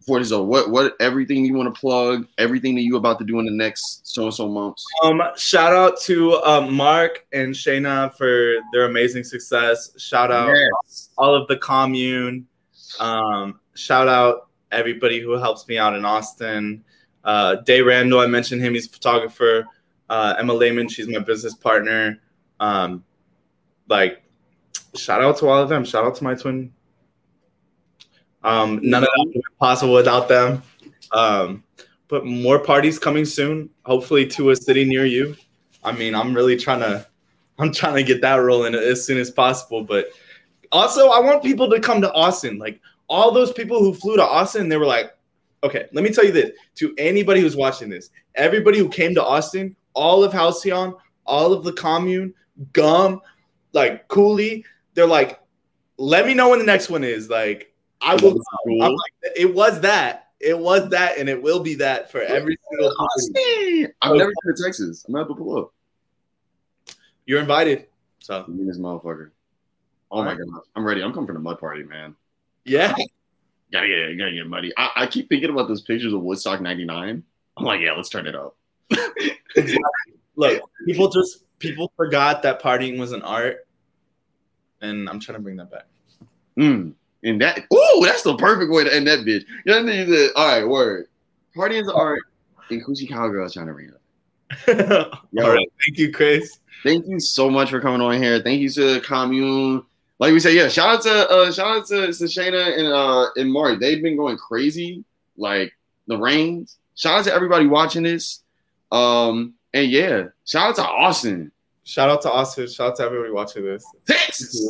A: for this? uh, What what everything you want to plug, everything that you about to do in the next so and so months?
B: Um, shout out to uh, Mark and Shayna for their amazing success. Shout out
A: Yes.
B: all of the commune. Um, shout out everybody who helps me out in Austin. Uh, Day Randall, I mentioned him. He's a photographer. Uh, Emma Lehman, she's my business partner. Um, like, shout out to all of them. Shout out to my twin. Um, none of that would be possible without them. Um, but more parties coming soon. Hopefully to a city near you. I mean, I'm really trying to, I'm trying to get that rolling as soon as possible. But also, I want people to come to Austin. Like all those people who flew to Austin, they were like, okay, let me tell you this to anybody who's watching this, everybody who came to Austin, all of Halcyon, all of the commune, Gum, like Cooley, they're like, let me know when the next one is. Like, I will.
A: Cool.
B: like, it was that. It was that, and it will be that for every single person.
A: I've never been to Texas. I'm gonna have to pull up.
B: You're invited. So
A: and this motherfucker. Oh my god, I'm ready. I'm coming for the mud party, man.
B: yeah,
A: Gotta get, gotta get muddy. I, I keep thinking about those pictures of Woodstock '99. I'm like, yeah, let's turn it up.
B: look, people just people forgot that partying was an art, and I'm trying to bring that back.
A: Mm. And that, oh, that's the perfect way to end that bitch. You know what I mean? That- All right, word. Party is art, and Coochie Cowgirl's trying to ring up. Yo,
B: All right, thank you, Chris.
A: thank you so much for coming on here. Thank you to the commune. Like we said, yeah, shout out to uh shout out to, to Shayna and uh and Mark. They've been going crazy, like the rains. Shout out to everybody watching this. Um and yeah, shout out to Austin.
B: Shout out to Austin. Shout out to everybody watching this.
A: Texas.